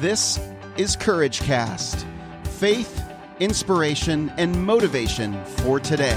This is Courage Cast faith, inspiration, and motivation for today.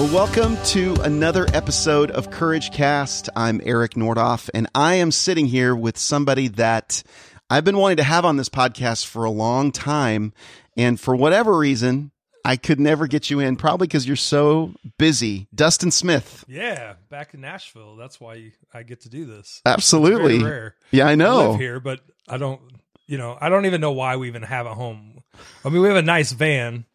Well, welcome to another episode of Courage Cast. I'm Eric Nordoff, and I am sitting here with somebody that I've been wanting to have on this podcast for a long time. And for whatever reason, I could never get you in, probably because you're so busy. Dustin Smith. Yeah, back in Nashville. That's why I get to do this. Absolutely. Yeah, I I know. live here, but I don't. You know, I don't even know why we even have a home. I mean, we have a nice van.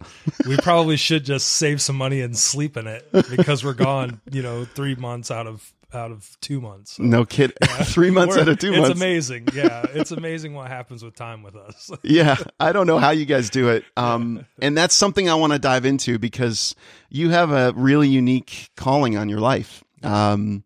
We probably should just save some money and sleep in it because we're gone. You know, three months out of out of two months. So, No kid. Three months out of two it's months. It's amazing. Yeah, it's amazing what happens with time with us. yeah, I don't know how you guys do it. Um, and that's something I want to dive into because you have a really unique calling on your life. Um,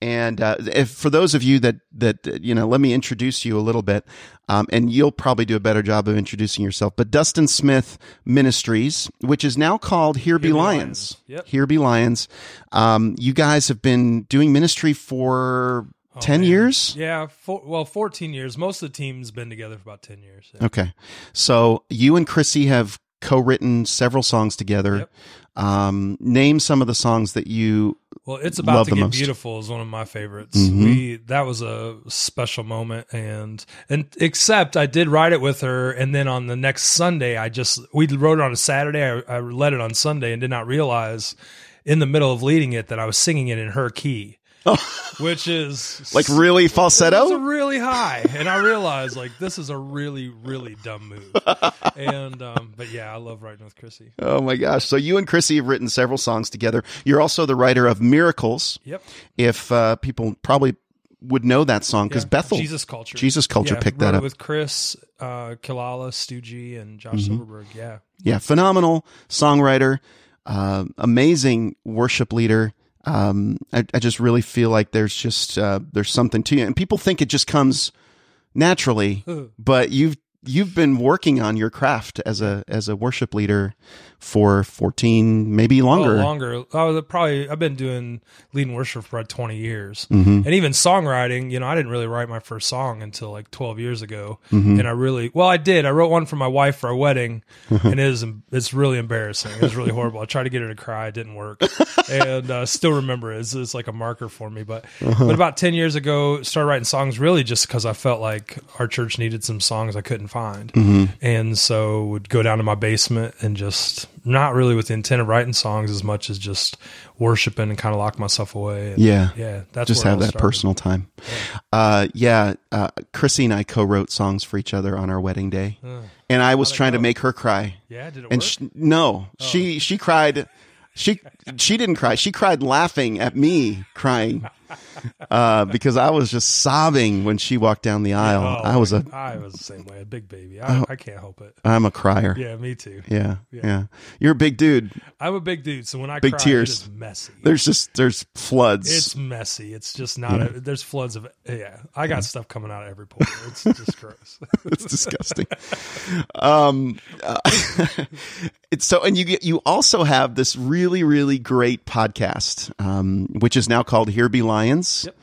and uh, if for those of you that that you know, let me introduce you a little bit, um, and you'll probably do a better job of introducing yourself. But Dustin Smith Ministries, which is now called Here, Be Be Lions, Lions. Yep. Here Be Lions. Um, you guys have been doing ministry for Oh, ten man. years. Yeah, four, well, fourteen years. Most of the team's been together for about ten years. Yeah. Okay. So you and Chrissy have co-written several songs together. Yep. Um, name some of the songs that you. Well, it's about to the get most. beautiful is one of my favorites. Mhm. We that was a special moment, and and except I did write it with her, and then on the next Sunday, I just we wrote it on a Saturday. I, I led it on Sunday, and did not realize in the middle of leading it that I was singing it in her key, which is Like really falsetto? really high, and I realized like this is a really really dumb move. And um, but yeah, I love writing with Chrissy. oh my gosh! So you and Chrissy have written several songs together. You're also the writer of "Miracles." Yep, If uh, people probably would know that song because Yeah. Bethel, Jesus culture. Jesus Culture Yeah, picked that up. with Chris uh, Quilala, Stu G, and Josh Mhm. Silverberg. Yeah, yeah, phenomenal songwriter, uh, amazing worship leader. Um, I, I just really feel like there's just uh, there's something to you, and people think it just comes naturally, but you've you've been working on your craft as a as a worship leader for 14 maybe longer Oh, longer. I was probably I've been doing leading worship for about twenty years, Mhm. and even songwriting. You know, I didn't really write my first song until like twelve years ago, Mhm. and I really well, I did. I wrote one for my wife for a wedding, and it is it's really embarrassing. It was really horrible. I tried to get her to cry, it didn't work, and uh, still remember it. It's, it's like a marker for me. But but about ten years ago, started writing songs really just because I felt like our church needed some songs I couldn't find, Mhm. and so would go down to my basement and just not really with the intent of writing songs as much as just worshiping and kind of lock myself away. And yeah. Yeah, that's just have that started. personal time. Uh yeah uh chrissy and i co-wrote songs for each other on our wedding day. Uh, and i was trying to make her cry. Yeah, did it and work? sh no she she cried she she didn't cry. She cried laughing at me crying uh because i was just sobbing when she walked down the aisle Oh, i was a I was the same way, a big baby. I, Oh. I can't help it. i'm a crier Yeah, me too. yeah, Yeah. yeah. You're a big dude. I'm a big dude, so when I Big cry, tears. it is messy. There's just there's floods. It's messy. It's just not. A, there's floods of. Yeah, I got stuff coming out of every pore. It's just gross. it's disgusting. Um, uh, it's so, and you get you also have this really really great podcast, um, which is now called Here Be Lions. Yep.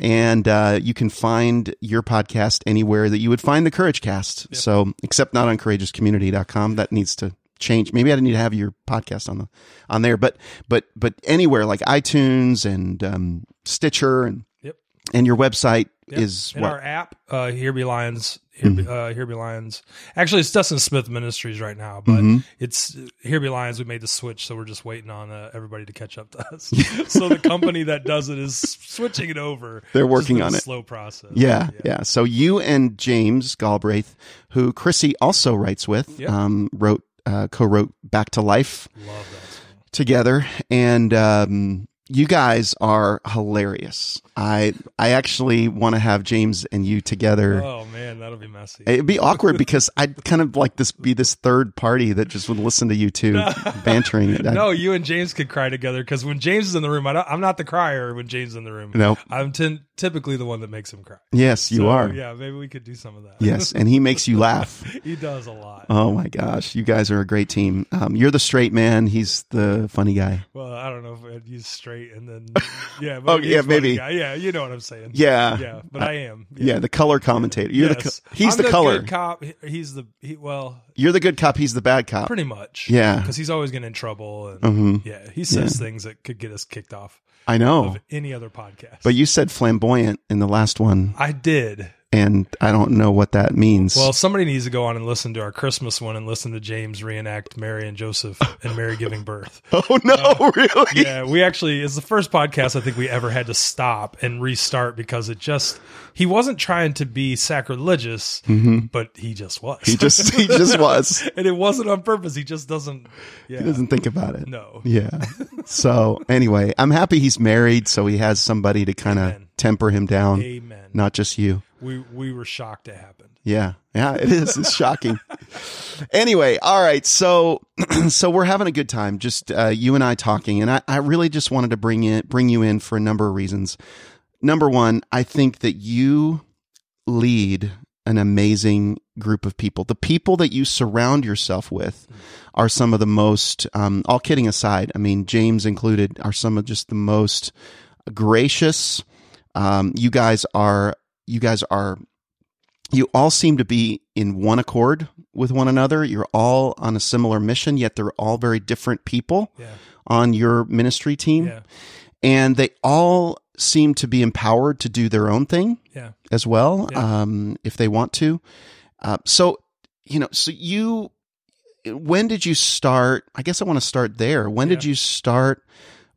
And uh, you can find your podcast anywhere that you would find the Courage Cast. So, except not on courageouscommunity.com. That needs to change. Maybe I need to have your podcast on the on there, but but but anywhere like iTunes and um, Stitcher and Yep. and your website Yep. is and what our app, uh, Here Be Lions. Here, Be, uh, Here Be Lions. Actually, it's Dustin Smith Ministries right now, but Mhm. it's Here Be Lions. We made the switch, so we're just waiting on uh, everybody to catch up to us. so the company that does it is switching it over. They're working on it. Slow process. Yeah, yeah, So you and James Galbraith, who Chrissy also writes with, um, wrote uh, co-wrote "Back to Life" Love that together, and um, you guys are hilarious. I I actually want to have James and you together. Oh man, that'll be messy. It'd be awkward because I'd kind of like this be this third party that just would listen to you two bantering. No, you and James could cry together because when James is in the room, I don't, I'm not the crier when James is in the room. No. I'm ten, typically the one that makes him cry. Yes, you So, are. Yeah, maybe we could do some of that. Yes, and he makes you laugh. he does a lot. Oh my gosh, you guys are a great team. Um, you're the straight man. He's the funny guy. Well, I don't know if I'd straight and then yeah, Oh, he's yeah, maybe. guy. Yeah, you know what I'm saying. Yeah, yeah, but I am. yeah. The color commentator. You're the co- he's I'm the, color. good cop. He's the he, well, You're the good cop. He's the bad cop. pretty much. Yeah. because he's always getting in trouble, and Mhm. yeah, he says things that could get us kicked off I know. of any other podcast. But you said flamboyant in the last one, I did. And I don't know what that means. Well, somebody needs to go on and listen to our Christmas one and listen to James reenact Mary and Joseph and Mary giving birth. oh no, really? Yeah, we actually it's the first podcast I think we ever had to stop and restart because it just he wasn't trying to be sacrilegious, but he just was. Mm-hmm. He just he just was. and it wasn't on purpose. He just doesn't. Yeah, He doesn't think about it. no. Yeah. So anyway, I'm happy he's married, so he has somebody to kind of temper him down, Amen. not just you. We we were shocked it happened. Yeah, yeah, it is. It's shocking. anyway, all right. So, so we're having a good time, just uh, you and I talking, and I, I really just wanted to bring in, bring you in for a number of reasons. Number one, I think that you lead an amazing group of people. The people that you surround yourself with are some of the most. Um, all kidding aside, I mean James included, are some of just the most gracious. Um, you guys are. You guys are you all seem to be in one accord with one another. You're all on a similar mission, yet they're all very different people Yeah, on your ministry team. yeah, And they all seem to be empowered to do their own thing yeah. as well, um, if they want to. Uh, so, you know, so you, when did you start? I guess I want to start there. When did you start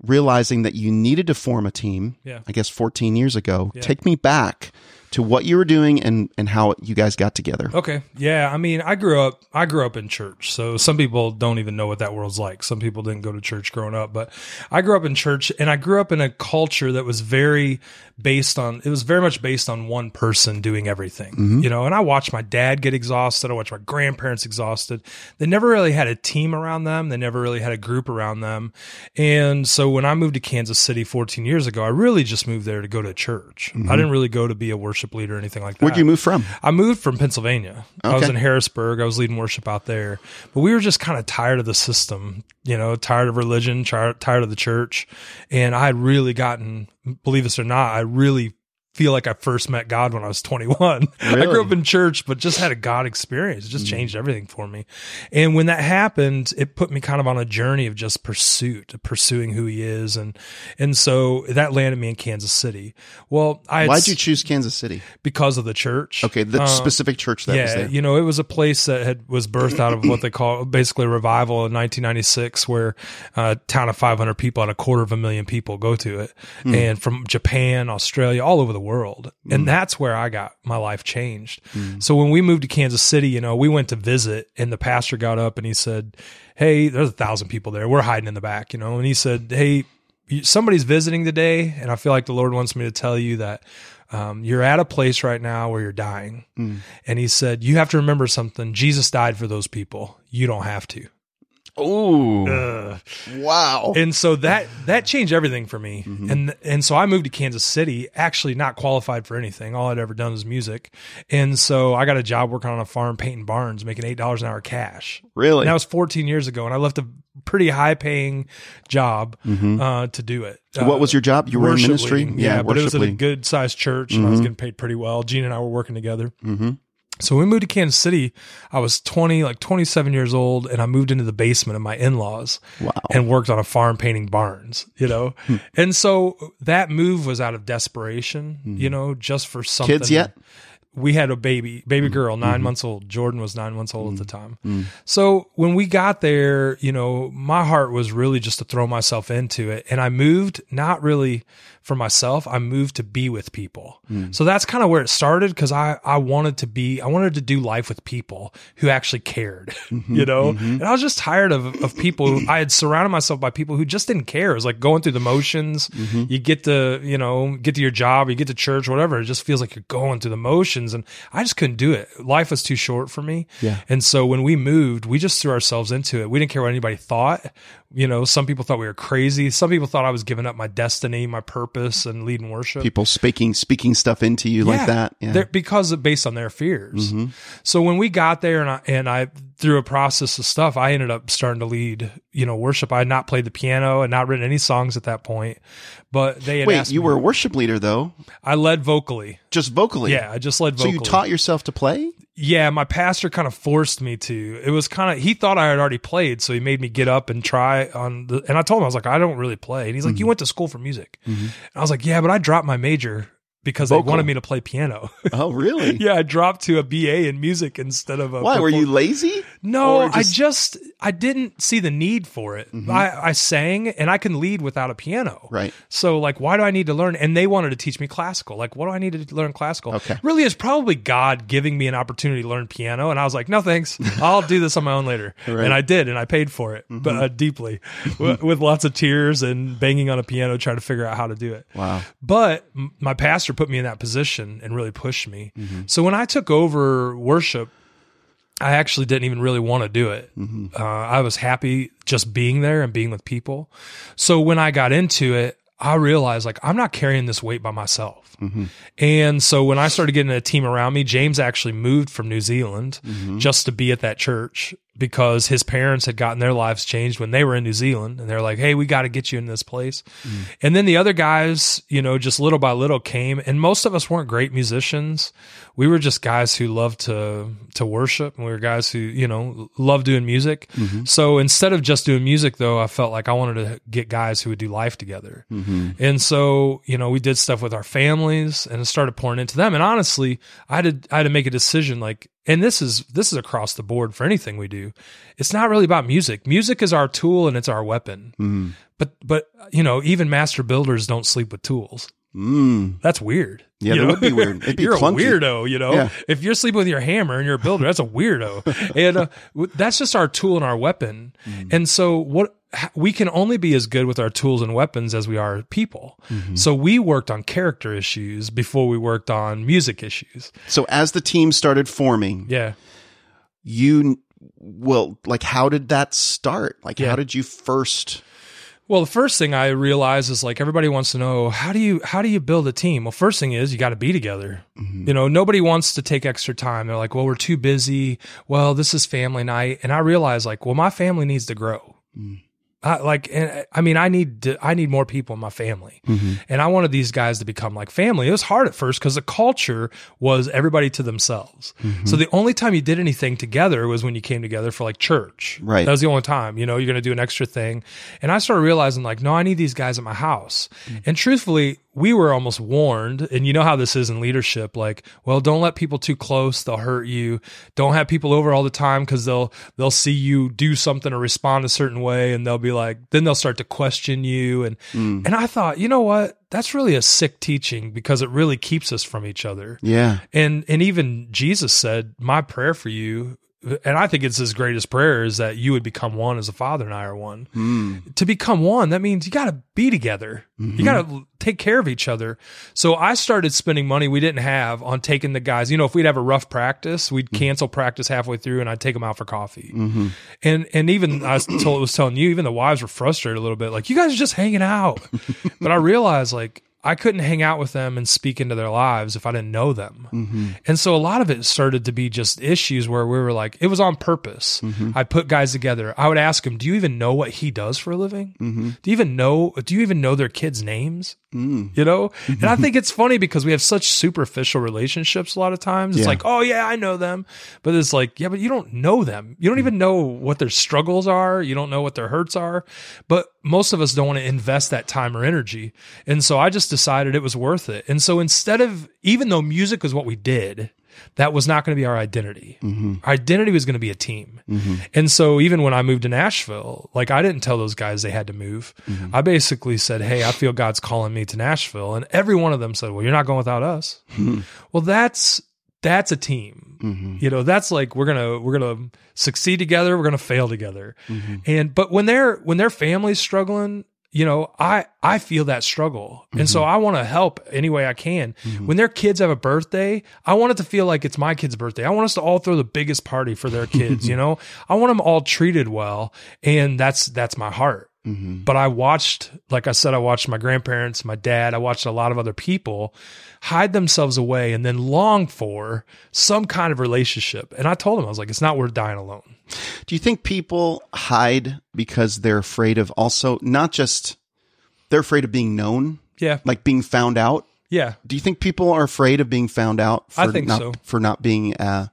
realizing that you needed to form a team? Yeah. I guess 14 years ago. Yeah. Take me back to what you were doing and, and how you guys got together. Okay. Yeah. I mean, I grew up. I grew up in church, so some people don't even know what that world's like. Some people didn't go to church growing up, but I grew up in church, and I grew up in a culture that was very based on. It was very much based on one person doing everything. Mm-hmm. You know, and I watched my dad get exhausted. I watched my grandparents exhausted. They never really had a team around them. They never really had a group around them. And so when I moved to Kansas City 14 years ago, I really just moved there to go to church. I mm-hmm. didn't really go to be a worship leader or anything like that. Where'd you move from? I moved from Pennsylvania. I was in Harrisburg. I was leading worship out there. But we were just kind of tired of the system, you know, tired of religion, tired, tired of the church. And I had really gotten, believe this or not, I really feel like I first met God when I was 21. I grew up in church, but just had a God experience. It just changed everything for me. And when that happened, it put me kind of on a journey of just pursuit, of pursuing who he is. And, and so that landed me in Kansas City. Well, I, Why'd you choose Kansas City? because of the church. Okay, the Um, specific church that yeah, you know, it was a place that had was birthed out of what they call basically a revival in 1996, where a town of 500 people and a quarter of a million people go to it, Hmm. and from Japan, Australia, all over the world, and that's where I got my life changed. Hmm. So when we moved to Kansas City, you know, we went to visit, and the pastor got up and he said, "Hey, there's a thousand people there. We're hiding in the back, you know," and he said, "Hey." Somebody's visiting today, and I feel like the Lord wants me to tell you that um, you're at a place right now where you're dying. And he said, You have to remember something. Jesus died for those people. You don't have to. Oh, wow. And so that that changed everything for me. And and so I moved to Kansas City, actually not qualified for anything. All I'd ever done was music. And so I got a job working on a farm painting barns, making eight dollars an hour cash. really? And that was 14 years ago, and I left a pretty high paying job uh, to do it. Uh, what was your job? You were in ministry? leading. Yeah, but it was at a good sized church, and I was getting paid pretty well. Gene and I were working together. So when we moved to Kansas City, I was 20, like 27 years old, and I moved into the basement of my in laws Wow. and worked on a farm painting barns, you know? Hmm. and so that move was out of desperation, hmm. you know, just for something. Kids yet? we had a baby, baby hmm. girl, 9 mm-hmm. months old. Jordan was nine months old at the hmm. time. So when we got there, you know, my heart was really just to throw myself into it. And I moved not really for myself. I moved to be with people. Hmm. So that's kind of where it started because I, I wanted to be, I wanted to do life with people who actually cared, mm-hmm. you know? Mm-hmm. And I was just tired of, of people. who- I had surrounded myself by people who just didn't care. It was like going through the motions. Mm-hmm. You get to, you know, get to your job, you get to church, whatever. It just feels like you're going through the motions. And I just couldn't do it. Life was too short for me. Yeah. And so when we moved, we just threw ourselves into it. We didn't care what anybody thought. You know, some people thought we were crazy. Some people thought I was giving up my destiny, my purpose, and leading worship. People speaking speaking stuff into you like that. Yeah. Mm-hmm. Because of based on their fears. So when we got there and I, and I through a process of stuff, I ended up starting to lead, you know, worship. I had not played the piano and not written any songs at that point, but they had Wait, you me- were a worship leader though, I led vocally. just vocally. Yeah, I just led So vocally. you taught yourself to play? Yeah, my pastor kind of forced me to. It was kind of he thought I had already played, so he made me get up and try on the. And I told him I was like, I don't really play, and he's like, mm-hmm. you went to school for music. Mm-hmm. And I was like, yeah, but I dropped my major because Vocal. they wanted me to play piano. Oh, really? yeah, I dropped to a BA in music instead of a. Why were you lazy? No, or I just- just I didn't see the need for it. I, I sang and I can lead without a piano. Right. So like, why do I need to learn? And they wanted to teach me classical. Like, what do I need to learn classical? Okay. Really, is probably God giving me an opportunity to learn piano, and I was like, no thanks, I'll do this on my own later. Right. And I did, and I paid for it, but uh, deeply, with, with lots of tears and banging on a piano trying to figure out how to do it. Wow. But m- my pastor put me in that position and really pushed me. Mm-hmm. So when I took over worship, I actually didn't even really want to do it. Mm-hmm. Uh, I was happy just being there and being with people. So when I got into it, I realized like I'm not carrying this weight by myself. Mm-hmm. And so when I started getting a team around me, James actually moved from New Zealand Mm-hmm. just to be at that church because his parents had gotten their lives changed when they were in New Zealand and they're like, "Hey, we got to get you in this place." Mm. And then the other guys, you know, just little by little came and most of us weren't great musicians. We were just guys who loved to to worship and we were guys who, you know, loved doing music. Mm-hmm. So instead of just doing music though, I felt like I wanted to get guys who would do life together. Mm-hmm. And so, you know, we did stuff with our families and it started pouring into them. And honestly, I had to, I had to make a decision like, and this is, this is across the board for anything we do. It's not really about music. Music is our tool and it's our weapon. Mm-hmm. But, but, you know, even master builders don't sleep with tools. Mm. That's weird. Yeah, You that know? would be weird. It'd be you're clunky. a weirdo, you know. Yeah. If you're sleeping with your hammer and you're a builder, that's a weirdo. and uh, that's just our tool and our weapon. Mm-hmm. And so what we can only be as good with our tools and weapons as we are people. Mm-hmm. So we worked on character issues before we worked on music issues. So as the team started forming, Yeah. you well, like how did that start? Like Yeah. how did you first Well, the first thing I realize is like everybody wants to know how do you how do you build a team? Well, first thing is you got to be together. Mm-hmm. You know, nobody wants to take extra time. They're like, "Well, we're too busy." Well, this is family night, and I realize like, well, my family needs to grow. Mm. I, like, and, I mean, I need to, I need more people in my family, mm-hmm. and I wanted these guys to become like family. It was hard at first because the culture was everybody to themselves. Mm-hmm. So the only time you did anything together was when you came together for like church. Right. That was the only time. You know, you're going to do an extra thing, and I started realizing like, no, I need these guys at my house. Mm. And truthfully, we were almost warned, and you know how this is in leadership. Like, well, don't let people too close; they'll hurt you. Don't have people over all the time because they'll they'll see you do something or respond a certain way, and they'll be like, then they'll start to question you. And mm. and I thought, you know what? That's really a sick teaching because it really keeps us from each other. Yeah. And and even Jesus said, "My prayer for you." And I think it's his greatest prayer is that you would become one as a Father and I are one. Hmm. To become one, that means you got to be together. You got to mm-hmm. take care of each other. So I started spending money we didn't have on taking the guys. You know, if we'd have a rough practice, we'd mm-hmm. cancel practice halfway through, and I'd take them out for coffee. Mm-hmm. And and even I was told was telling you, even the wives were frustrated a little bit, like you guys are just hanging out. but I realized like I couldn't hang out with them and speak into their lives if I didn't know them. Mm-hmm. And so a lot of it started to be just issues where we were like, it was on purpose. Mm-hmm. I put guys together. I would ask them, do you even know what he does for a living? Mm-hmm. Do you even know, do you even know their kids' names? Mm. You know? And I think it's funny because we have such superficial relationships a lot of times. It's Yeah. like, oh yeah, I know them. But it's like, yeah, but you don't know them. You don't mm. even know what their struggles are. You don't know what their hurts are. But most of us don't want to invest that time or energy. And so I just decided it was worth it. And so instead of, even though music was what we did, that was not going to be our identity. Mm-hmm. Our identity was going to be a team. Mm-hmm. And so even when I moved to Nashville, like I didn't tell those guys they had to move. Mm-hmm. I basically said, Hey, I feel God's calling me to Nashville. And every one of them said, Well, you're not going without us. Hmm. well, that's that's a team. Mm-hmm. You know, that's like we're gonna we're gonna succeed together, we're gonna fail together. Mm-hmm. And but when they're when their family's struggling, you know, I I feel that struggle. And so mm-hmm. I want to help any way I can. When their kids have a birthday, I want it to feel like it's my kid's birthday. I want us to all throw the biggest party for their kids, you know? I want them all treated well, and that's that's my heart. But I watched, like I said, I watched my grandparents, my dad, I watched a lot of other people hide themselves away and then long for some kind of relationship. And I told them, I was like, it's not worth dying alone. Do you think people hide because they're afraid of also not just they're afraid of being known, Yeah. like being found out? Yeah. Do you think people are afraid of being found out for I think not so. for not being uh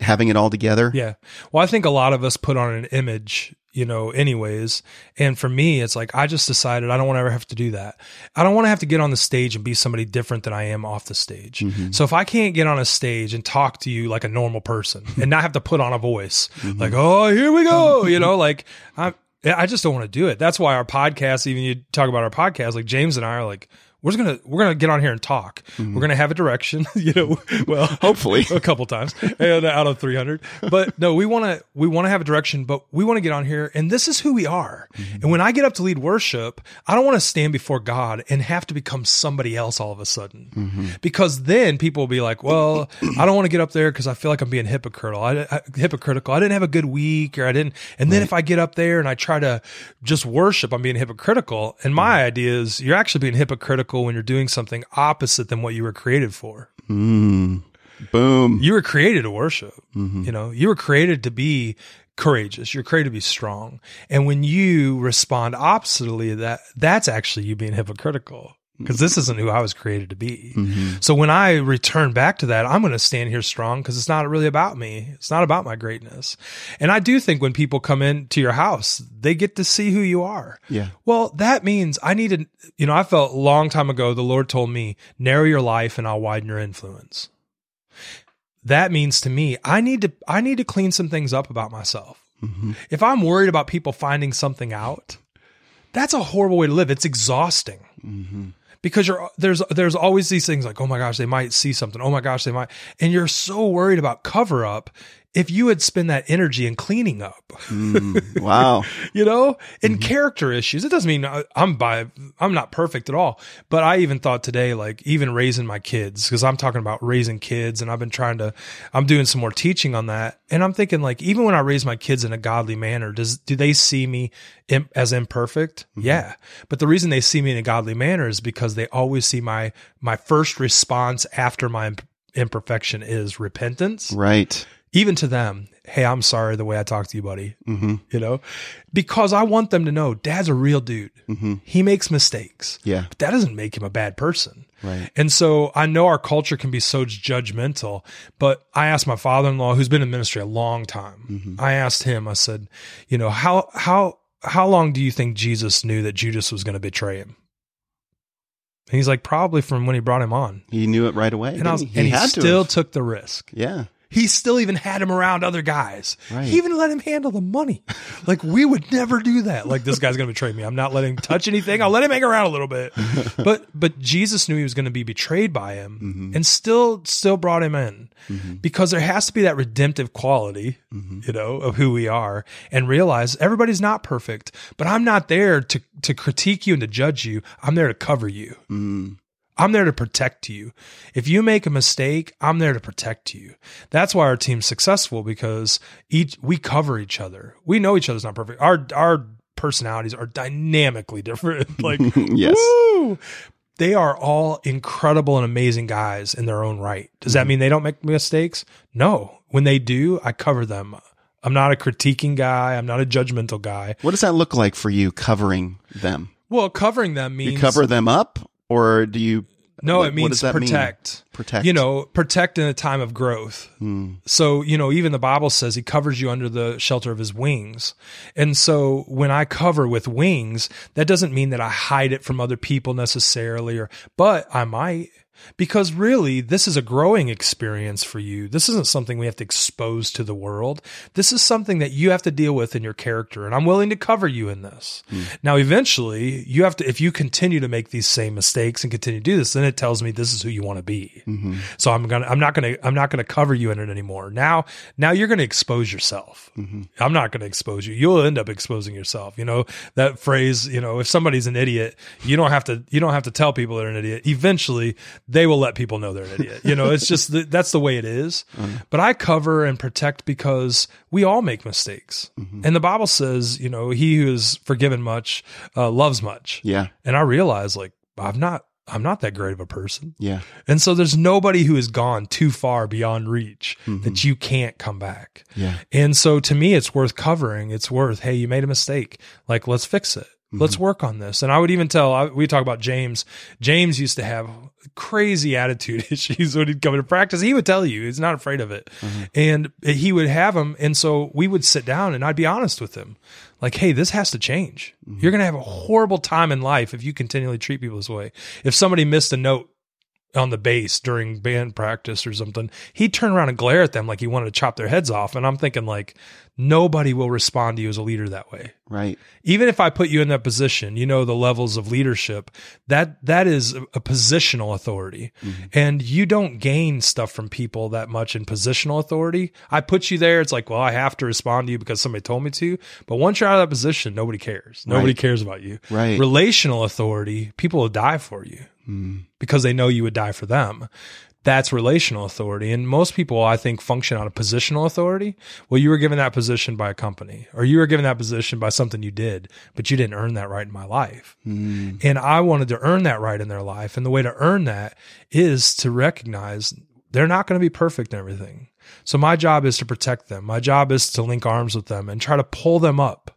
having it all together? Yeah. Well, I think a lot of us put on an image, you know, anyways. And for me, it's like I just decided I don't want to ever have to do that. I don't want to have to get on the stage and be somebody different than I am off the stage. Mm-hmm. So if I can't get on a stage and talk to you like a normal person and not have to put on a voice, mm-hmm. like, oh, here we go, mm-hmm. you know, like I I just don't want to do it. That's why our podcast, even you talk about our podcast, like James and I are like, we're just gonna we're gonna get on here and talk. Mm-hmm. We're gonna have a direction, you know. Well, Hopefully. a couple times and out of 300 but no we want to we want to have a direction but we want to get on here and this is who we are. Mm-hmm. And when i get up to lead worship i don't want to stand before god and have to become somebody else all of a sudden. Mm-hmm. Because then people will be like well i don't want to get up there because i feel like i'm being hypocritical. I, I, hypocritical. I didn't have a good week or i didn't and then if i get up there and i try to just worship i'm being hypocritical. And my idea is you're actually being hypocritical when you're doing something opposite than what you were created for mm. Boom. you were created to worship. Mm-hmm. You know, you were created to be courageous. You're created to be strong. And when you respond oppositely to that, that's actually you being hypocritical. Because this isn't who I was created to be. Mm-hmm. So when I return back to that, I'm going to stand here strong because it's not really about me. It's not about my greatness. And I do think when people come into your house, they get to see who you are. Yeah. Well, that means I need to, you know, I felt a long time ago, the Lord told me, narrow your life and I'll widen your influence. That means to me, I need to, I need to clean some things up about myself. Mm-hmm. If I'm worried about people finding something out, that's a horrible way to live. It's exhausting mm-hmm. Because you're there's there's always these things like oh my gosh they might see something. Oh my gosh they might and you're so worried about cover up if you had spend that energy in cleaning up mm, Wow. you know in mm-hmm. character issues it doesn't mean i'm by i'm not perfect at all. But i even thought today like even raising my kids because i'm talking about raising kids and i've been trying to i'm doing some more teaching on that. And i'm thinking like even when i raise my kids in a godly manner does do they see me im- as imperfect? Mm-hmm. Yeah. But the reason they see me in a godly manner is because they always see my my first response after my imp- imperfection is repentance. Right. Even to them, hey, I'm sorry the way I talked to you, buddy. Mm-hmm. You know, because I want them to know dad's a real dude. He makes mistakes. Yeah. But that doesn't make him a bad person. Right. And so I know our culture can be so judgmental, but I asked my father-in-law, who's been in ministry a long time. I asked him, I said, you know, how, how, how long do you think Jesus knew that Judas was going to betray him? And he's like, probably from when he brought him on. He knew it right away. And, I was, didn't and he still have. took the risk. Yeah. He still even had him around other guys. Right. He even let him handle the money. Like we would never do that. Like this guy's going to betray me. I'm not letting him touch anything. I'll let him hang around a little bit. But but Jesus knew he was going to be betrayed by him, mm-hmm. and still still brought him in mm-hmm. because there has to be that redemptive quality, mm-hmm. you know, of who we are, and realize everybody's not perfect. But I'm not there to to critique you and to judge you. I'm there to cover you. Mm. I'm there to protect you. If you make a mistake, I'm there to protect you. That's why our team's successful because each we cover each other. We know each other's not perfect. Our our personalities are dynamically different. like Yes. woo! They are all incredible and amazing guys in their own right. Does that mm-hmm. mean they don't make mistakes? No. When they do, I cover them. I'm not a critiquing guy. I'm not a judgmental guy. What does that look like for you covering them? Well, covering them means You cover them up or do you No, What- it means does that mean? protect. protect? You know, protect in a time of growth. Hmm. So, you know, even the Bible says he covers you under the shelter of his wings. And so when I cover with wings, that doesn't mean that I hide it from other people necessarily or but I might. Because really, this is a growing experience for you. This isn't something we have to expose to the world. This is something that you have to deal with in your character. And I'm willing to cover you in this. Hmm. Now, eventually, you have to, if you continue to make these same mistakes and continue to do this, then it tells me this is who you want to be. Mm-hmm. So I'm going to, I'm not going to, I'm not going to cover you in it anymore. Now, now you're going to expose yourself. Mm-hmm. I'm not going to expose you. You'll end up exposing yourself. You know, that phrase, you know, if somebody's an idiot, you don't have to, you don't have to tell people they're an idiot. Eventually, they will let people know they're an idiot. You know, it's just the, that's the way it is. Mm-hmm. But I cover and protect because we all make mistakes. Mm-hmm. And the Bible says, you know, he who is forgiven much uh, loves much. Yeah. And I realize like I'm not I'm not that great of a person. Yeah. And so there's nobody who has gone too far beyond reach mm-hmm. that you can't come back. Yeah. And so to me, it's worth covering. It's worth, hey, you made a mistake. Like, let's fix it. Let's mm-hmm. work on this. And I would even tell, I, we talk about James. James used to have crazy attitude issues when he'd come into practice. He would tell you he's not afraid of it. Mm-hmm. And he would have them. And so we would sit down and I'd be honest with him. Like, hey, this has to change. Mm-hmm. You're going to have a horrible time in life if you continually treat people this way. If somebody missed a note on the bass during band practice or something, he'd turn around and glare at them like he wanted to chop their heads off. And I'm thinking like, nobody will respond to you as a leader that way. Right. Even if I put you in that position, you know, the levels of leadership, that, that is a, positional authority. Mm-hmm. And you don't gain stuff from people that much in positional authority. I put you there. It's like, well, I have to respond to you because somebody told me to. But once you're out of that position, nobody cares. Nobody Right. cares about you. Right. Relational authority, people will die for you because they know you would die for them. That's relational authority. And most people, I think, function out of positional authority. Well, you were given that position by a company or you were given that position by something you did, but you didn't earn that right in my life. Mm. And I wanted to earn that right in their life. And the way to earn that is to recognize they're not going to be perfect in everything. So my job is to protect them. My job is to link arms with them and try to pull them up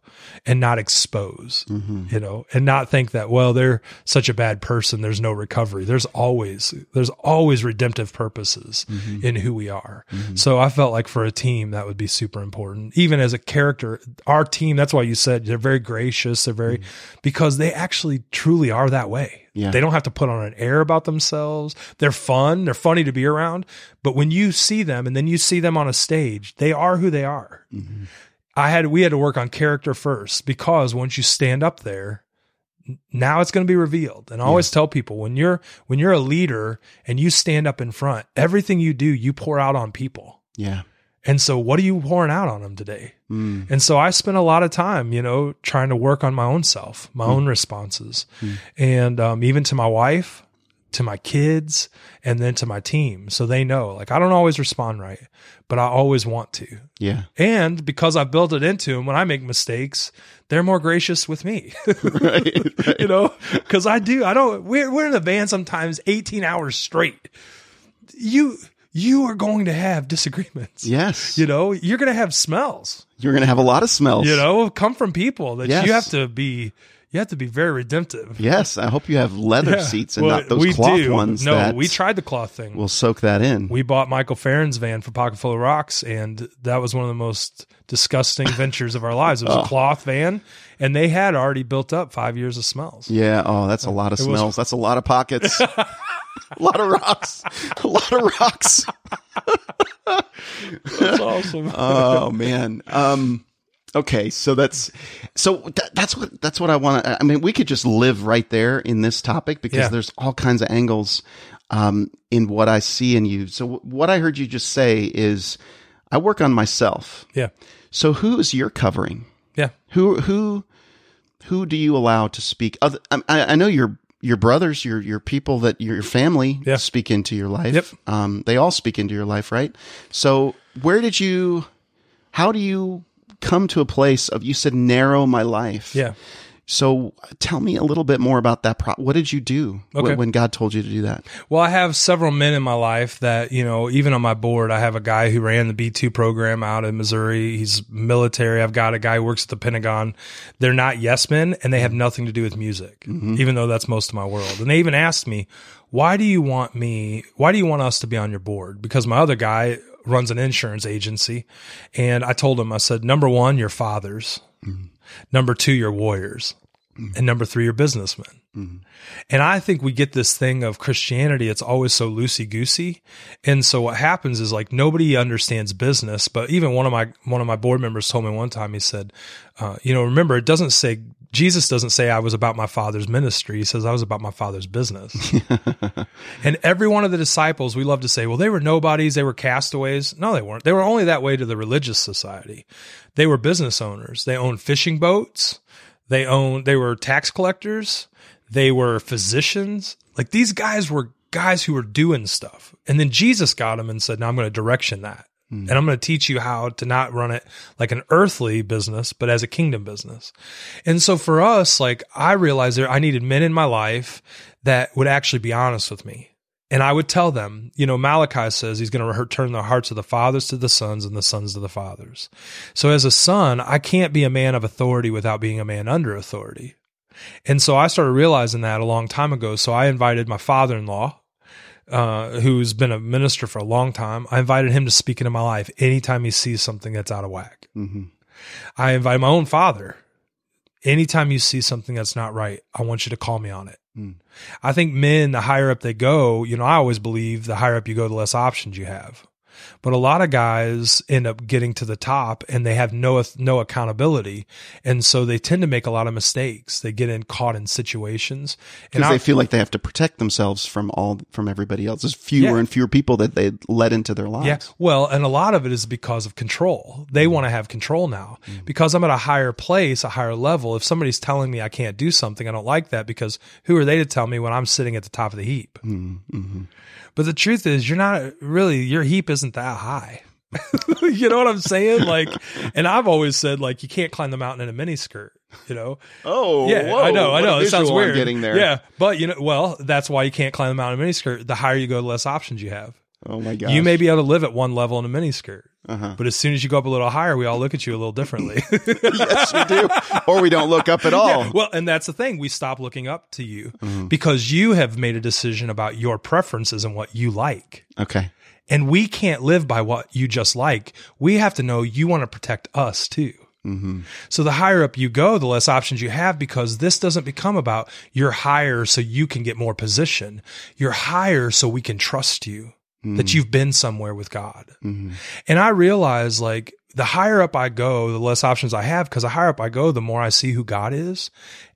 and not expose, mm-hmm. you know, and not think that, well, they're such a bad person. There's no recovery. There's always, there's always redemptive purposes mm-hmm. in who we are. Mm-hmm. So I felt like for a team, that would be super important. Even as a character, our team, that's why you said they're very gracious. They're very, because they actually truly are that way. Yeah. They don't have to put on an air about themselves. They're fun. They're funny to be around. But when you see them and then you see them on a stage, they are who they are. I had, we had to work on character first because once you stand up there, now it's going to be revealed. And I always tell people when you're, when you're a leader and you stand up in front, everything you do, you pour out on people. Yeah. And so what are you pouring out on them today? Mm. And so I spent a lot of time, you know, trying to work on my own self, my mm. own responses, mm. and um, even to my wife, to my kids, and then to my team. So they know, like, I don't always respond right, but I always want to. Yeah. And because I've built it into them, when I make mistakes, they're more gracious with me. right. right. you know, because I do. I don't. We're we're in the van sometimes, eighteen hours straight. You you are going to have disagreements. Yes. You know, you're going to have smells. You're going to have a lot of smells. You know, come from people that Yes. you have to be. You have to be very redemptive. Yes. I hope you have leather Yeah. seats and Well, not those cloth do. ones. No, that we tried the cloth thing. We'll soak that in. we bought Michael Farren's van for Pocket Full of Rocks, and that was one of the most disgusting ventures of our lives. It was Oh. a cloth van, and they had already built up five years of smells. yeah. Oh, that's a lot of It was- smells. that's a lot of pockets. a lot of rocks. A lot of rocks. That's awesome. oh man um okay so that's so that, that's what that's what i want to i mean we could just live right there in this topic because Yeah. there's all kinds of angles um in what i see in you so w- what i heard you just say is i work on myself yeah, so who is your covering yeah. who who who do you allow to speak other i, I know your your brothers your your people that your family Yeah. speak into your life Yep. um they all speak into your life right so where did you how do you come to a place of you said narrow my life Yeah. so tell me a little bit more about that pro- what did you do Okay. when god told you to do that Well, I have several men in my life that, you know, even on my board, I have a guy who ran the B2 program out in Missouri. He's military. I've got a guy who works at the Pentagon. They're not yes men and they have nothing to do with music, mm-hmm. even though that's most of my world. And they even asked me, why do you want me, why do you want us to be on your board? Because my other guy runs an insurance agency. And I told him, I said, number one, you're fathers. Number two, you're warriors. And number three are businessmen. And I think we get this thing of Christianity, it's always so loosey goosey. And so what happens is like nobody understands business. But even one of my one of my board members told me one time, he said, uh, you know, remember it doesn't say Jesus doesn't say I was about my father's ministry. He says I was about my father's business. and every one of the disciples, we love to say, well, they were nobodies, they were castaways. No, they weren't. They were only that way to the religious society. They were business owners. They owned fishing boats. They owned, they were tax collectors. They were physicians. Like these guys were guys who were doing stuff. And then Jesus got them and said, now I'm going to direction that. Mm. And I'm going to teach you how to not run it like an earthly business, but as a kingdom business. And so for us, like I realized there, I needed men in my life that would actually be honest with me. And I would tell them, you know, Malachi says he's going to return the hearts of the fathers to the sons and the sons to the fathers. So as a son, I can't be a man of authority without being a man under authority. And so I started realizing that a long time ago. So I invited my father in law, uh, who's been a minister for a long time. I invited him to speak into my life anytime he sees something that's out of whack. Mm-hmm. I invite my own father. Anytime you see something that's not right, I want you to call me on it. Mm. I think men, the higher up they go, you know, I always believe the higher up you go, the less options you have. But a lot of guys end up getting to the top and they have no no accountability, and so they tend to make a lot of mistakes. They get in caught in situations, Because they feel like they have to protect themselves from all from everybody else. There's fewer Yeah. and fewer people that they let into their lives. Yeah. Well, and a lot of it is because of control. They want to have control now. Because I'm at a higher place, a higher level. If somebody's telling me I can't do something, I don't like that because who are they to tell me when I'm sitting at the top of the heap? Mm-hmm. But the truth is, you're not really, your heap isn't that high. you know what I'm saying? Like, and I've always said, like, you can't climb the mountain in a mini skirt, you know? Oh, Yeah, whoa, I know, I know. It sounds visual I'm weird. Getting there. Yeah. But, you know, well, that's why you can't climb the mountain in a mini skirt. The higher you go, the less options you have. Oh my god. You may be able to live at one level in a mini skirt. Uh-huh. But as soon as you go up a little higher, we all look at you a little differently. yes, we do. Or we don't look up at all. well, and that's the thing. We stop looking up to you Mm-hmm. because you have made a decision about your preferences and what you like. Okay. And we can't live by what you just like. We have to know you want to protect us too. Mm-hmm. So the higher up you go, the less options you have because this doesn't become about you're higher so you can get more position. You're higher so we can trust you that you've been somewhere with God. Mm-hmm. And I realize like the higher up I go, the less options I have because the higher up I go, the more I see who God is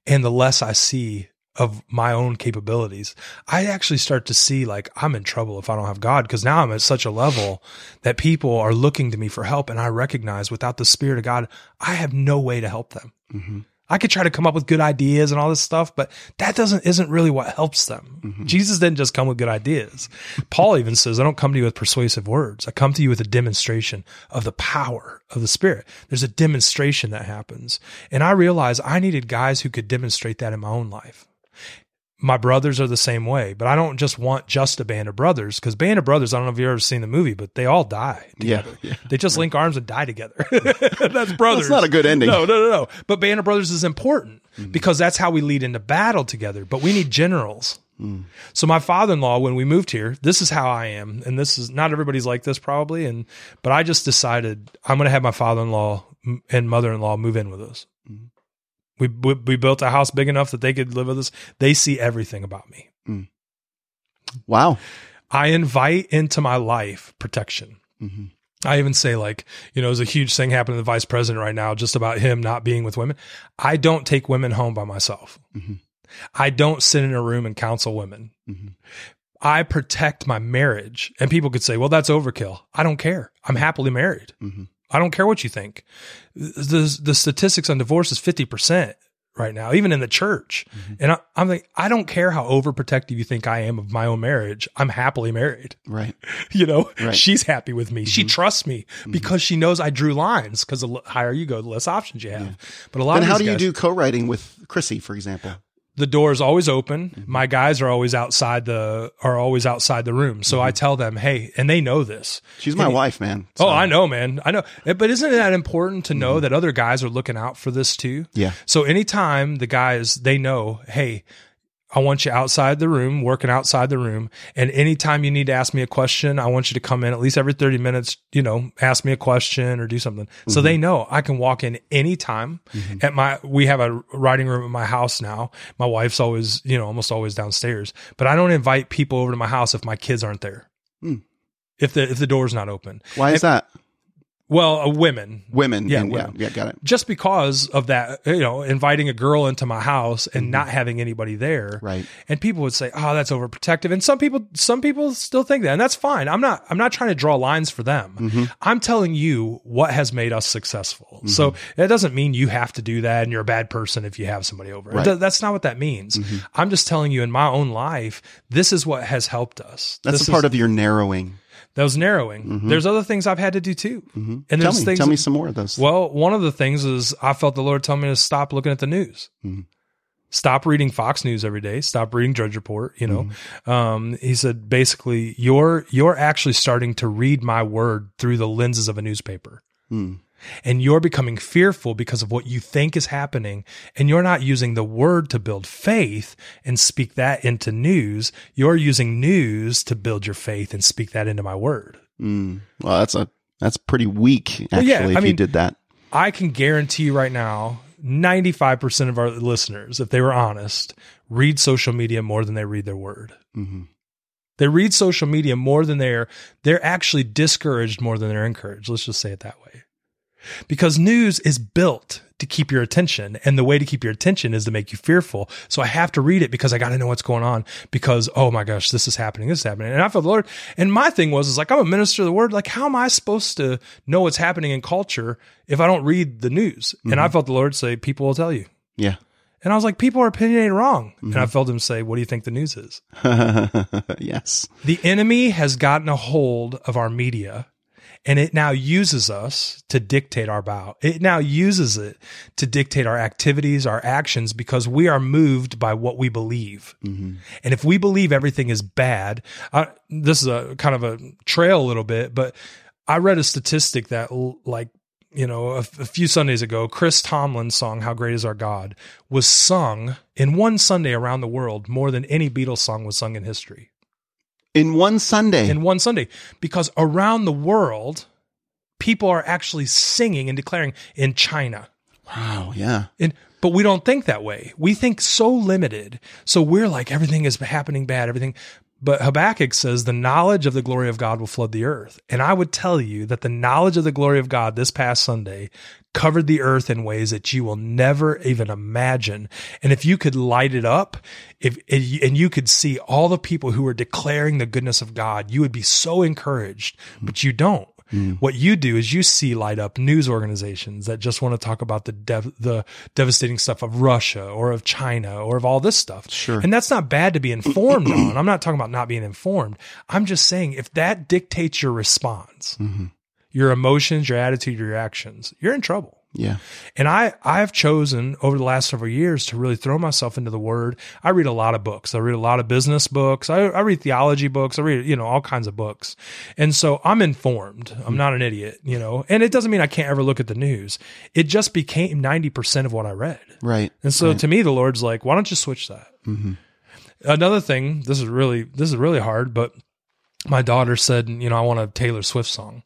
and the less I see of my own capabilities. I actually start to see like I'm in trouble if I don't have God because now I'm at such a level that people are looking to me for help and I recognize without the spirit of God, I have no way to help them. Mm-hmm. I could try to come up with good ideas and all this stuff, but that doesn't isn't really what helps them. Mm-hmm. Jesus didn't just come with good ideas. Paul even says, "I don't come to you with persuasive words. I come to you with a demonstration of the power of the Spirit." There's a demonstration that happens, and I realized I needed guys who could demonstrate that in my own life. My brothers are the same way, but I don't just want just a band of brothers because band of brothers. I don't know if you've ever seen the movie, but they all die together. yeah. They just link arms and die together. That's brothers. That's not a good ending. No, no, no, no. But Band of Brothers is important Mm-hmm. because that's how we lead into battle together. But we need generals. Mm. So my father-in-law, when we moved here, this is how I am, and this is not everybody's like this probably. And but I just decided I'm going to have my father-in-law and mother-in-law move in with us. Mm-hmm. We, we we built a house big enough that they could live with us. They see everything about me. Wow. I invite into my life protection. Mm-hmm. I even say like, you know, there's a huge thing happening to the vice president right now just about him not being with women. I don't take women home by myself. Mhm. I don't sit in a room and counsel women. Mhm. I protect my marriage. And people could say, well, that's overkill. I don't care. I'm happily married. Mhm. I don't care what you think. The, the statistics on divorce is 50% right now, even in the church. And I, I'm like, I don't care how overprotective you think I am of my own marriage. I'm happily married. Right. You know, Right. Mm-hmm. she's happy with me. She trusts me because she knows I drew lines. Because the higher you go, the less options you have. But a lot Then of how do you do co-writing with Chrissy, for example? The door is always open. Mm-hmm. My guys are always outside the are always outside the room. So I tell them, hey, and they know this. She's my wife, man. Oh, I know, man. I know. Eh, But isn't it that important to know that other guys are looking out for this too? Yeah. So anytime the guys they know, hey, I want you outside the room, working outside the room. And anytime you need to ask me a question, I want you to come in at least every 30 minutes, you know, ask me a question or do something. Mm-hmm. So they know I can walk in anytime mm-hmm. at my, we have a writing room at my house now. My wife's always, you know, almost always downstairs, but I don't invite people over to my house if my kids aren't there. Mm. If the, if the door's not open. Why is if, that? Well, uh, women. Women. Yeah, and- women. yeah, yeah, got it. Just because of that, you know, inviting a girl into my house and not having anybody there. Mm-hmm. Right. And people would say, "Oh, that's overprotective." And some people some people still think that. And that's fine. I'm not I'm not trying to draw lines for them. Mm-hmm. I'm telling you what has made us successful. So, that doesn't mean you have to do that and you're a bad person if you have somebody over. Right. Mm-hmm. Th- That's not what that means. I'm just telling you in my own life, this is what has helped us. That's this a part is, of your narrowing. That was narrowing. There's other things I've had to do too. And Tell me, things tell me some more of those. well, one of the things is I felt the Lord tell me to stop looking at the news. Mm-hmm. Stop reading Fox News every day. Stop reading Drudge Report. You know, Mm-hmm. um, he said basically you're you're actually starting to read my word through the lenses of a newspaper, Mm. And you're becoming fearful because of what you think is happening, and you're not using the word to build faith and speak that into news. You're using news to build your faith and speak that into my word. Mm. Well, that's a that's pretty weak actually. Well, yeah, I if you did that. I can guarantee you right now, 95% of our listeners, if they were honest, read social media more than they read their word. hmm They read social media more than they're, they're actually discouraged more than they're encouraged. Let's just say it that way. Because news is built to keep your attention. And the way to keep your attention is to make you fearful. So I have to read it because I got to know what's going on because, oh my gosh, this is happening. This is happening. And I felt the Lord. And my thing was, is like, I'm a minister of the word. Like, how am I supposed to know what's happening in culture if I don't read the news? And I mm-hmm. felt the Lord say, people will tell you. Yeah. And I was like, people are opinionated wrong. And I mm-hmm. felt him say, what do you think the news is? yes. The enemy has gotten a hold of our media and it now uses us to dictate our bow. It now uses it to dictate our activities, our actions, because we are moved by what we believe. Mm-hmm. And if we believe everything is bad, I, this is a kind of a trail a little bit, but I read a statistic that l- like, you know, a, a few Sundays ago, Chris Tomlin's song, How Great Is Our God, was sung in one Sunday around the world more than any Beatles song was sung in history In one Sunday. in one Sunday because around the world, people are actually singing and declaring in China. wow. Yeah. And but we don't think that way. We think so limited. So we're like everything is happening bad, everything. But Habakkuk says the knowledge of the glory of God will flood the earth. And I would tell you that the knowledge of the glory of God this past Sunday covered the earth in ways that you will never even imagine. And if you could light it up, if and you could see all the people who are declaring the goodness of God, you would be so encouraged, but you don't. Mm. What you do is you see light up news organizations that just want to talk about the dev- the devastating stuff of Russia or of China or of all this stuff. Sure. And that's not bad to be informed on. I'm not talking about not being informed. I'm just saying if that dictates your response, mm-hmm. Your emotions, your attitude, your actions, you're in trouble. Yeah. And I, I've chosen over the last several years to really throw myself into the word. I read a lot of books. I read a lot of business books. I, I read theology books. I read, you know, all kinds of books. And so I'm informed. I'm not an idiot, you know, and it doesn't mean I can't ever look at the news. It just became 90% of what I read. Right. And so to me, the Lord's like, why don't you switch that? Mm-hmm. Another thing, this is really, this is really hard, but my daughter said, you know, I want a Taylor Swift song.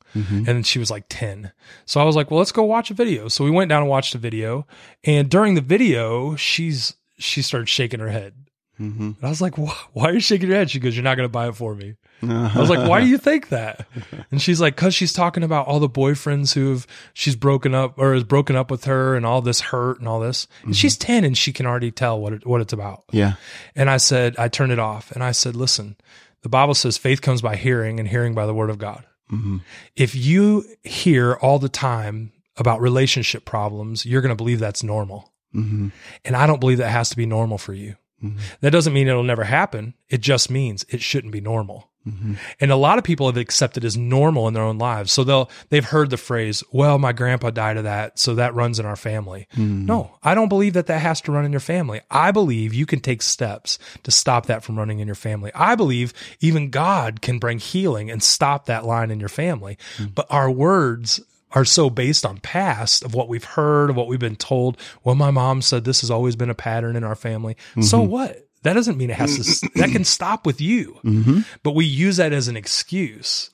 And she was like 10. So I was like, well, let's go watch a video. So we went down and watched a video. And during the video, she's, she started shaking her head. Mm-hmm. And I was like, why are you shaking your head? She goes, you're not going to buy it for me. I was like, why do you think that? And she's like, cause she's talking about all the boyfriends who've, she's broken up or has broken up with her and all this hurt and all this. And she's 10 and she can already tell what it, what it's about. Yeah. And I said, I turned it off and I said, listen, the Bible says faith comes by hearing and hearing by the word of God. Mm-hmm. If you hear all the time about relationship problems, you're going to believe that's normal. Mm-hmm. And I don't believe that has to be normal for you. That doesn't mean it'll never happen. It just means it shouldn't be normal. Mm-hmm. And a lot of people have accepted as normal in their own lives. So they'll they've heard the phrase, "Well, my grandpa died of that, so that runs in our family." Mm-hmm. No, I don't believe that that has to run in your family. I believe you can take steps to stop that from running in your family. I believe even God can bring healing and stop that line in your family. But our words are so based on past of what we've heard, of what we've been told. Well, my mom said this has always been a pattern in our family. So what? that doesn't mean it has to, that can stop with you. Mm-hmm. But we use that as an excuse.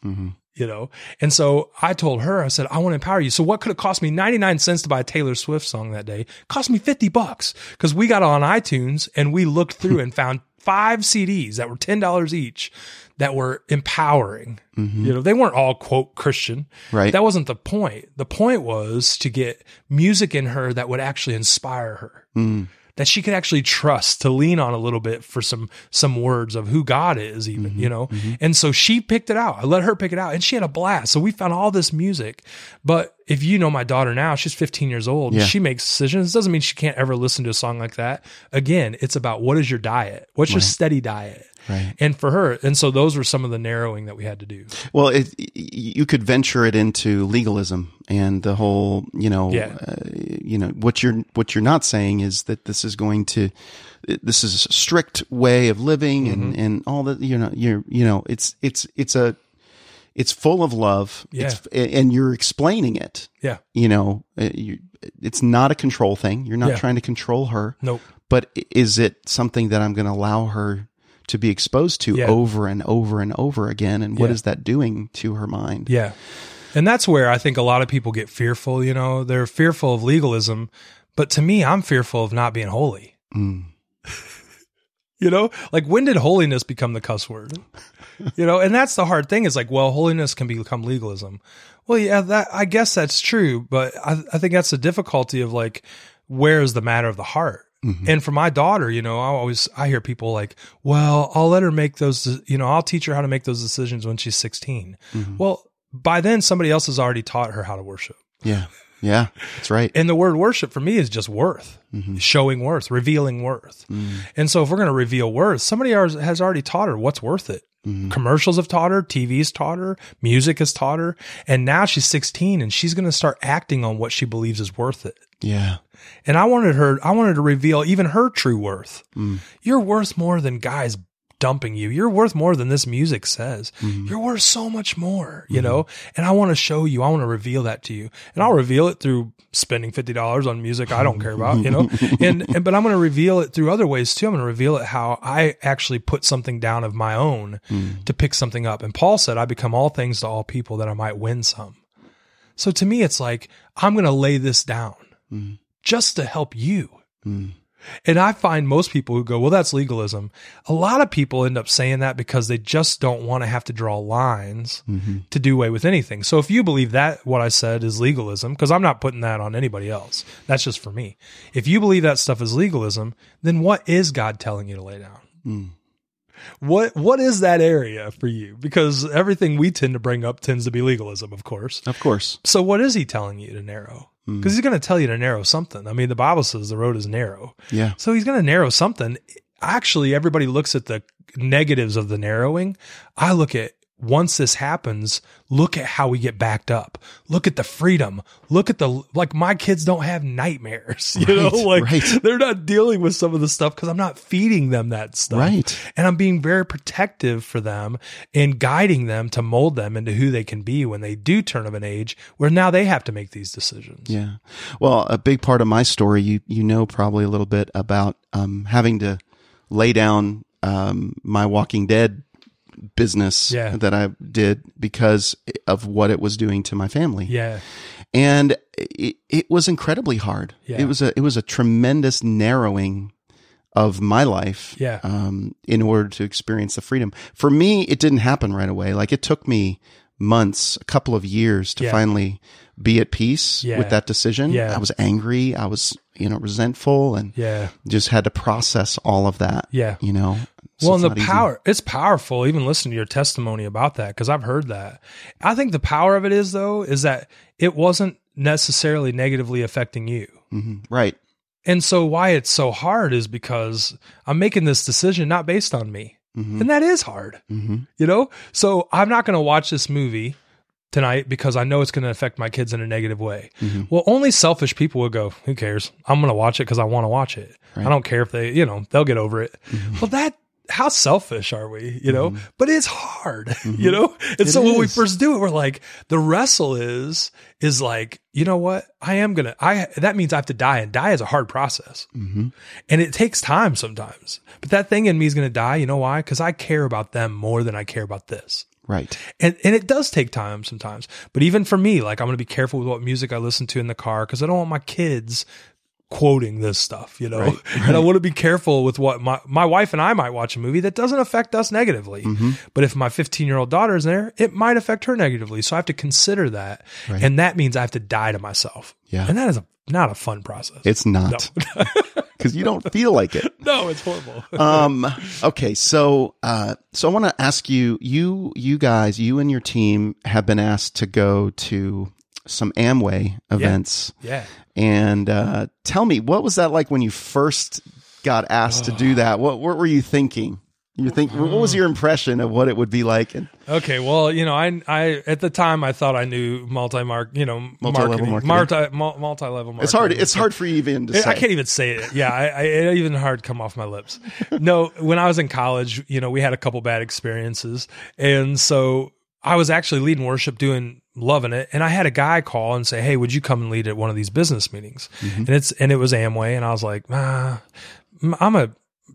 You know, and so I told her, I said, I want to empower you. So what could have cost me 99 cents to buy a Taylor Swift song that day? Cost me 50 bucks because we got on iTunes and we looked through and found five CDs that were $10 each that were empowering. Mm-hmm. You know, they weren't all quote Christian. Right. That wasn't the point. The point was to get music in her that would actually inspire her. Mm. That she could actually trust to lean on a little bit for some some words of who God is, even mm-hmm. you know. Mm-hmm. And so she picked it out. I let her pick it out, and she had a blast. So we found all this music. But if you know my daughter now, she's 15 years old. Yeah. She makes decisions. Doesn't mean she can't ever listen to a song like that. Again, it's about what is your diet? What's your steady diet? Right. And for her, and so those were some of the narrowing that we had to do. Well, it, you could venture it into legalism and the whole, you know, Yeah. uh, you know what you're what you're not saying is that this is going to, this is a strict way of living and Mm-hmm. and all that. You know, you're you know, it's it's it's a, it's full of love. It's, and you're explaining it. Yeah. You know, uh, you, it's not a control thing. You're not Yeah. trying to control her. Nope. But is it something that I'm going to allow her to be exposed to Yeah. over and over and over again? And what Yeah. is that doing to her mind? Yeah. And that's where I think a lot of people get fearful, you know, they're fearful of legalism. But to me, I'm fearful of not being holy. Mm. You know, like when did holiness become the cuss word? You know, and that's the hard thing is like, well, holiness can become legalism. Well, yeah, that I guess that's true, but I, I think that's the difficulty of like, where is the matter of the heart? Mm-hmm. And for my daughter, you know, I always I hear people like, "Well, I'll let her make those. You know, I'll teach her how to make those decisions when she's 16." Mm-hmm. Well, by then somebody else has already taught her how to worship. Yeah. Yeah. That's right. And the word worship for me is just worth, Mm-hmm. showing worth, revealing worth. Mm. And so if we're going to reveal worth, somebody has already taught her what's worth it. Mm-hmm. Commercials have taught her, TV's taught her, music has taught her. And now she's 16 and she's going to start acting on what she believes is worth it. Yeah. And I wanted her, I wanted to reveal even her true worth. Mm. You're worth more than guys dumping you. You're worth more than this music says. Mm-hmm. You're worth so much more, you mm-hmm. know? And I want to show you, I want to reveal that to you. And I'll reveal it through spending $50 on music I don't care about, you know? And, and but I'm going to reveal it through other ways too. I'm going to reveal it how I actually put something down of my own mm. to pick something up. And Paul said, I become all things to all people that I might win some. So to me, it's like, I'm going to lay this down mm. just to help you. Mm. And I find most people who go, well, that's legalism. A lot of people end up saying that because they just don't want to have to draw lines mm-hmm. to do away with anything. So if you believe that what I said is legalism, because I'm not putting that on anybody else, that's just for me. If you believe that stuff is legalism, then what is God telling you to lay down? Mm. What what is that area for you? Because everything we tend to bring up tends to be legalism, of course. Of course. So what is he telling you to narrow? Mm. Because he's going to tell you to narrow something. I mean, the Bible says the road is narrow. Yeah. So he's going to narrow something. Actually, everybody looks at the negatives of the narrowing. I look at once this happens, look at how we get backed up. Look at the freedom. Look at the, like my kids don't have nightmares, you know, like right. they're not dealing with some of the stuff because I'm not feeding them that stuff. Right. And I'm being very protective for them and guiding them to mold them into who they can be when they do turn of an age where now they have to make these decisions. Yeah. Well, a big part of my story, you you know probably a little bit about um, having to lay down um, my Walking Dead business Yeah. that I did because of what it was doing to my family. Yeah. and it, it was incredibly hard. Yeah. It was a it was a tremendous narrowing of my life. Yeah. Um, in order to experience the freedom. For me, it didn't happen right away. Like it took me months, a couple of years to Yeah. finally be at peace Yeah. with that decision. Yeah. I was angry. I was, you know, resentful and Yeah. just had to process all of that. Yeah. You know, So well, and the not easy. power, it's powerful. Even listening to your testimony about that, because I've heard that. I think the power of it is, though, is that it wasn't necessarily negatively affecting you. Mhm. Right. And so, why it's so hard is because I'm making this decision not based on me. And that is hard, hmm you know? So, I'm not going to watch this movie tonight because I know it's going to affect my kids in a negative way. Mhm. Well, only selfish people would go, who cares? I'm going to watch it because I want to watch it. I don't care if they, you know, they'll get over it. Well, that how selfish are we? You know, but it's hard, you know? And Mm-hmm. It so when we first do it, we're like, the wrestle is, is like, you know what? I am going to, I, that means I have to die and die is a hard process. Mm-hmm. And it takes time sometimes, but that thing in me is going to die. You know why? Cause I care about them more than I care about this. Right. And, and it does take time sometimes. But even for me, like I'm going to be careful with what music I listen to in the car because I don't want my kids quoting this stuff, you know? Right, And I want to be careful with what my, my wife and I might watch a movie that doesn't affect us negatively. Mm-hmm. But if my 15 year old daughter is there, it might affect her negatively. So I have to consider that. And that means I have to die to myself. Yeah. And that is a, not a fun process. It's not because you don't feel like it. no, it's horrible. um okay so uh so i want to ask you you you guys you and your team have been asked to go to some amway events yeah. and uh tell me what was that like when you first got asked to do that what what were you thinking you think what was your impression of what it would be like and Okay, well, you know, I I at the time I thought I knew multi mark, you know, Multi-level marketing, marketing. multi multi level marketing. it's hard it's hard for you even to say I can't even say it. Yeah, I, I it even hard come off my lips. No, when I was in college, you know, we had a couple bad experiences, and so I was actually leading worship, doing loving it, and I had a guy call and say, "Hey, would you come and lead at one of these business meetings?" And it's and it was Amway, and I was like, "Ah, I'm a."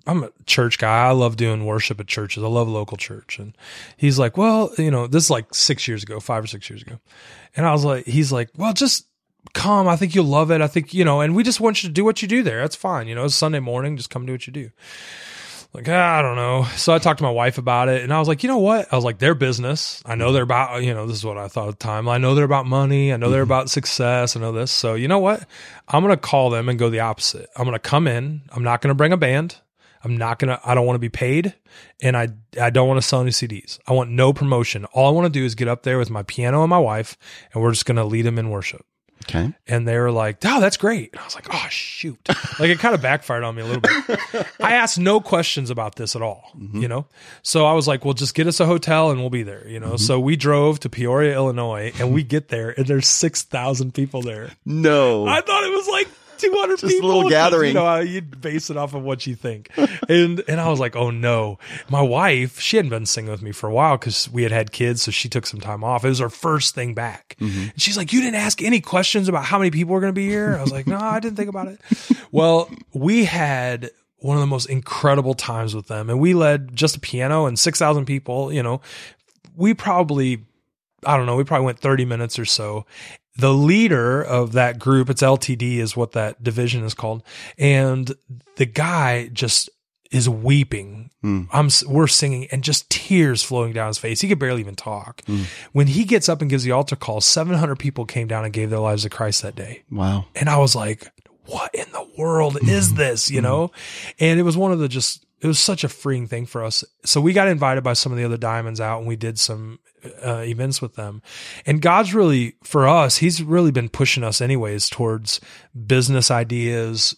I'm a church guy. I love doing worship at churches. I love local church. And he's like, well, you know, this is like six years ago, five or six years ago. And I was like, he's like, well, just come. I think you'll love it. I think, you know, and we just want you to do what you do there. That's fine. You know, it's Sunday morning. Just come do what you do. Like, ah, I don't know. So I talked to my wife about it and I was like, you know what? I was like, their business. I know they're about, you know, this is what I thought at the time. I know they're about money. I know they're about success. I know this. So you know what? I'm going to call them and go the opposite. I'm going to come in. I'm not going to bring a band. I'm not going to, I don't want to be paid and I, I don't want to sell any CDs. I want no promotion. All I want to do is get up there with my piano and my wife and we're just going to lead them in worship okay and they were like, "Oh, that's great." And I was like, "Oh, shoot!" like it kind of backfired on me a little bit. I asked no questions about this at all, mm-hmm. you know. So I was like, "Well, just get us a hotel and we'll be there," you know. Mm-hmm. So we drove to Peoria, Illinois, and we get there, and there's six thousand people there. no I thought it was like. 200 Just a people. little gathering. You know, you'd base it off of what you think. And and I was like, oh no. My wife, she hadn't been singing with me for a while because we had had kids, so she took some time off. It was her first thing back. Mm-hmm. And she's like, you didn't ask any questions about how many people were going to be here? I was like, no, I didn't think about it. Well, we had one of the most incredible times with them, and we led just a piano and 6,000 people. You know, we probably I don't know, we probably went 30 minutes or so. The leader of that group, it's LTD is what that division is called. And the guy just is weeping. Mm. I'm we're singing and just tears flowing down his face. He could barely even talk. Mm. When he gets up and gives the altar call, 700 people came down and gave their lives to Christ that day. wow And I was like, what in the world is this? You know? And it was one of the just, it was such a freeing thing for us. So we got invited by some of the other diamonds out and we did some uh, events with them. And God's really, for us, He's really been pushing us anyways towards business ideas.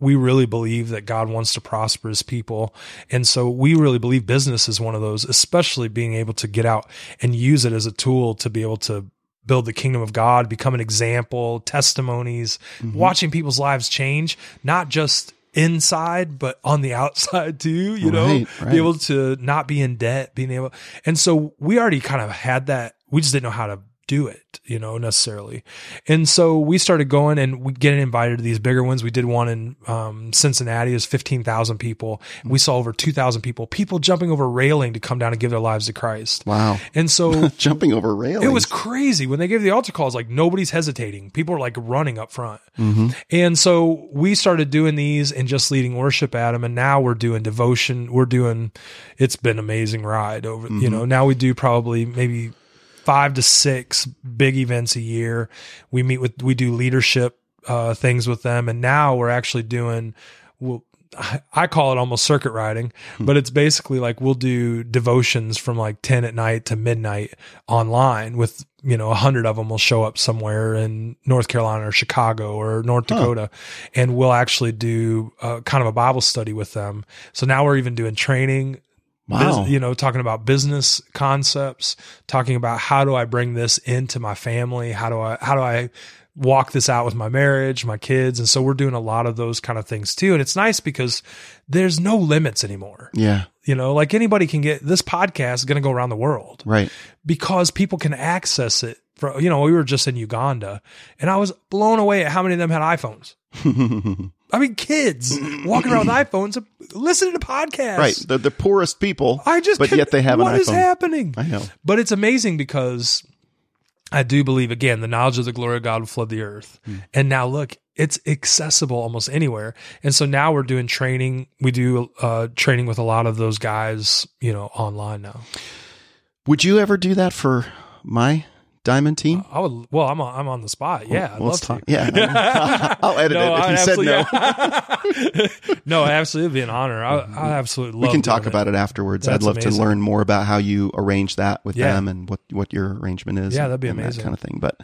We really believe that God wants to prosper his people. And so we really believe business is one of those, especially being able to get out and use it as a tool to be able to build the kingdom of God, become an example, testimonies, mm-hmm. watching people's lives change, not just inside, but on the outside too, you know, Right, right. be able to not be in debt, being able, and so we already kind of had that. We just didn't know how to do it, you know, necessarily. And so we started going and we getting invited to these bigger ones. We did one in um, Cincinnati. It was 15,000 people. We saw over 2,000 people, people jumping over railing to come down and give their lives to Christ. wow And so jumping over railings it was crazy when they gave the altar calls. Like nobody's hesitating. People are like running up front. And so we started doing these and just leading worship at them. And now we're doing devotion. We're doing. It's been an amazing ride over. You know. Now we do probably maybe five to six big events a year. We meet with. We do leadership uh, things with them, and now we're actually doing. We'll, I- call it almost circuit riding, but it's basically like we'll do devotions from like 10 at night to midnight online with, you know, a hundred of them will show up somewhere in North Carolina or Chicago or North Dakota. And we'll actually do uh, kind of a Bible study with them. So now we're even doing training, Wow. you know, talking about business concepts, talking about how do I bring this into my family? How do I, how do I walk this out with my marriage, my kids. And so we're doing a lot of those kind of things too. And it's nice because there's no limits anymore. Yeah. You know, like anybody can get this podcast is going to go around the world Right. because people can access it. For, you know, we were just in Uganda and I was blown away at how many of them had iPhones. I mean, kids walking around with iPhones, listening to podcasts. right. The the poorest people. I just, but can- yet they have an iPhone. what is happening? I know. But it's amazing because I do believe again the knowledge of the glory of God will flood the earth. Hmm. And now look, it's accessible almost anywhere. And so now we're doing training. We do uh, training with a lot of those guys, you know, online now. Would you ever do that for my diamond team? I would. Well, I'm on, I'm on the spot. Yeah, I'd love to. Yeah. I'll edit it if you said no. absolutely- no, absolutely, an honor. I, I absolutely. We can talk about it afterwards. That's I'd love amazing. to learn more about how you arrange that with Yeah. them and what, what your arrangement is. Yeah, and- that'd be amazing. That kind of thing. But,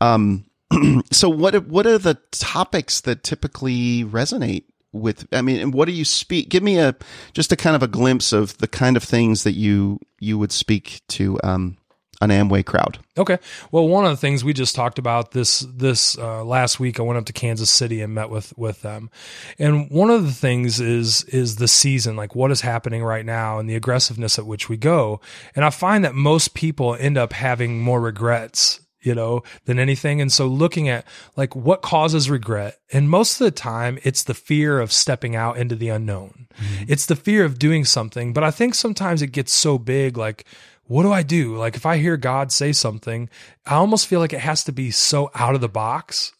um, so what, what are the topics that typically resonate with, I mean, what do you speak? Give me a, just a kind of a glimpse of the kind of things that you, you would speak to, um, an Amway crowd. Okay. Well, one of the things we just talked about this this uh, last week, I went up to Kansas City and met with with them, and one of the things is is the season, like what is happening right now, and the aggressiveness at which we go. And I find that most people end up having more regrets you know, than anything. And so looking at like what causes regret, and most of the time it's the fear of stepping out into the unknown. It's the fear of doing something. But I think sometimes it gets so big, like, what do I do? Like if I hear God say something, I almost feel like it has to be so out of the box.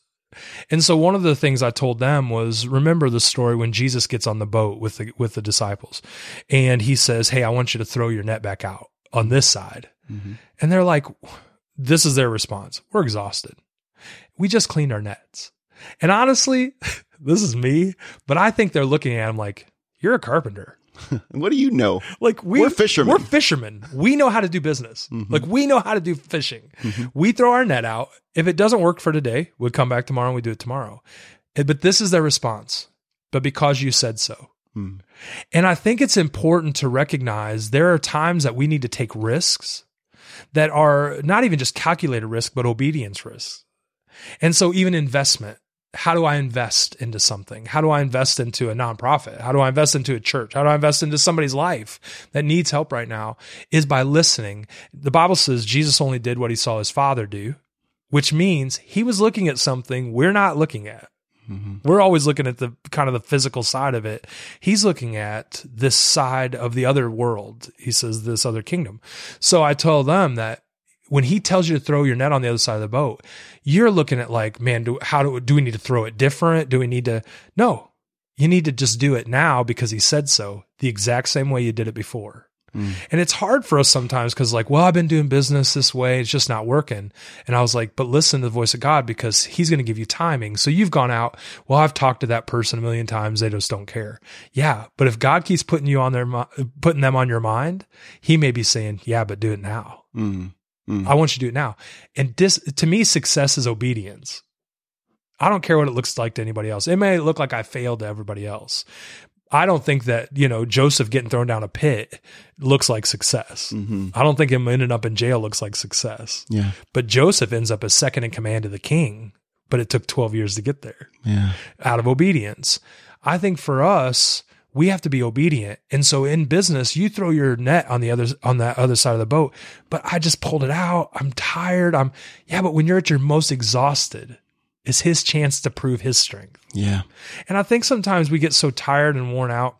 And so one of the things I told them was remember the story when Jesus gets on the boat with the with the disciples and he says, "Hey, I want you to throw your net back out on this side." Mm-hmm. And they're like this is their response. We're exhausted. We just cleaned our nets. And honestly, this is me, but I think they're looking at him like, you're a carpenter. What do you know? Like we, We're fishermen. We're fishermen. We know how to do business. Mm-hmm. Like we know how to do fishing. Mm-hmm. We throw our net out. If it doesn't work for today, we come back tomorrow and we do it tomorrow. Eh, But this is their response. But because you said so. Mm. And I think it's important to recognize there are times that we need to take risks that are not even just calculated risk, but obedience risks. And so even investment, how do I invest into something? How do I invest into a nonprofit? How do I invest into a church? How do I invest into somebody's life that needs help right now? Is by listening. The Bible says Jesus only did what he saw his father do, which means he was looking at something we're not looking at. Mm-hmm. We're always looking at the kind of the physical side of it. He's looking at this side of the other world. He says this other kingdom. So I tell them that when he tells you to throw your net on the other side of the boat, you're looking at like, man, do how do do we need to throw it different? Do we need to No. You need to just do it now because he said so, the exact same way you did it before. And it's hard for us sometimes because, like, well, I've been doing business this way. It's just not working. And I was like, but listen to the voice of God because He's going to give you timing. So you've gone out, well, I've talked to that person a million times. They just don't care. Yeah. But if God keeps putting you on their, putting them on your mind, He may be saying, yeah, but do it now. Mm. Mm. I want you to do it now. And this, to me, success is obedience. I don't care what it looks like to anybody else. It may look like I failed to everybody else. I don't think that, you know, Joseph getting thrown down a pit looks like success. Mhm. I don't think him ending up in jail looks like success. Yeah. But Joseph ends up as second in command to the king, but it took 12 years to get there Yeah. out of obedience. I think for us, we have to be obedient. And so in business, you throw your net on the other on that other side of the boat, but I just pulled it out. I'm tired. I'm yeah, but when you're at your most exhausted, it's his chance to prove his strength. Yeah. And I think sometimes we get so tired and worn out,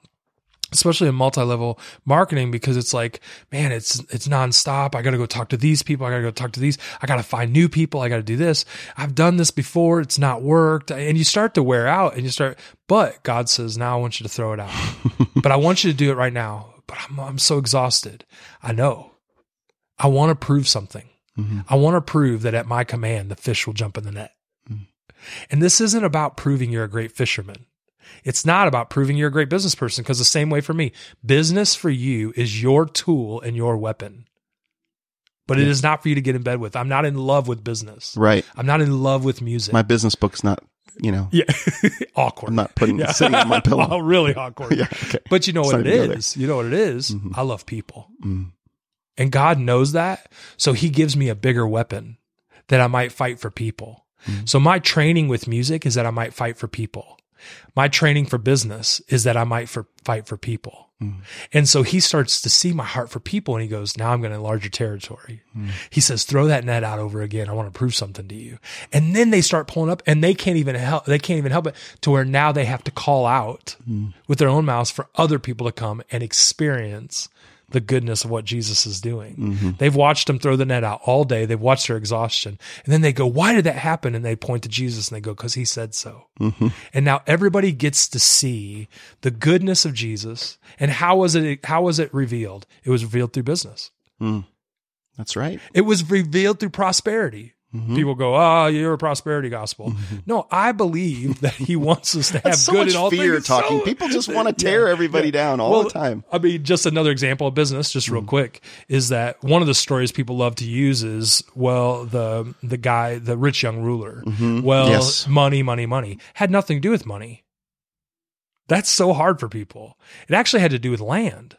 especially in multi-level marketing, because it's like, man, it's it's nonstop. I got to go talk to these people. I got to go talk to these. I got to find new people. I got to do this. I've done this before. It's not worked, and you start to wear out, and you start. But God says, now I want you to throw it out. but I want you to do it right now. But I'm I'm so exhausted. I know. I want to prove something. Mm-hmm. I want to prove that at my command, the fish will jump in the net. Mm. And this isn't about proving you're a great fisherman. It's not about proving you're a great business person because the same way for me, business for you is your tool and your weapon. But it Yeah. is not for you to get in bed with. I'm not in love with business. Right. I'm not in love with music. My business book's not, you know, yeah. awkward. I'm not putting sitting on my pillow. oh, really awkward. yeah. Okay. But you know Let's what it is? You know what it is? Mhm. I love people. Mm. And God knows that. So he gives me a bigger weapon that I might fight for people. So my training with music is that I might fight for people. My training for business is that I might for, fight for people. Mm. And so he starts to see my heart for people and he goes, now I'm going to enlarge your territory. Mm. He says, throw that net out over again. I want to prove something to you. And then they start pulling up and they can't even help, they can't even help it to where now they have to call out mm. with their own mouths for other people to come and experience the goodness of what Jesus is doing. Mm-hmm. They've watched him throw the net out all day. They've watched their exhaustion. And then they go, why did that happen? And they point to Jesus and they go, cause he said so. Mm-hmm. And now everybody gets to see the goodness of Jesus. And how was it, how was it revealed? It was revealed through business. Mm. That's right. It was revealed through prosperity. Mm-hmm. People go, "Oh, you're a prosperity gospel." No, I believe that He wants us to have so good in all fear things. talking. So- People just want to tear everybody down all Well, the time. I mean, just another example of business, just real quick, is that one of the stories people love to use is well, the the guy, the rich young ruler. Well, Mm-hmm. Yes. money, money, money had nothing to do with money. That's so hard for people. It actually had to do with land.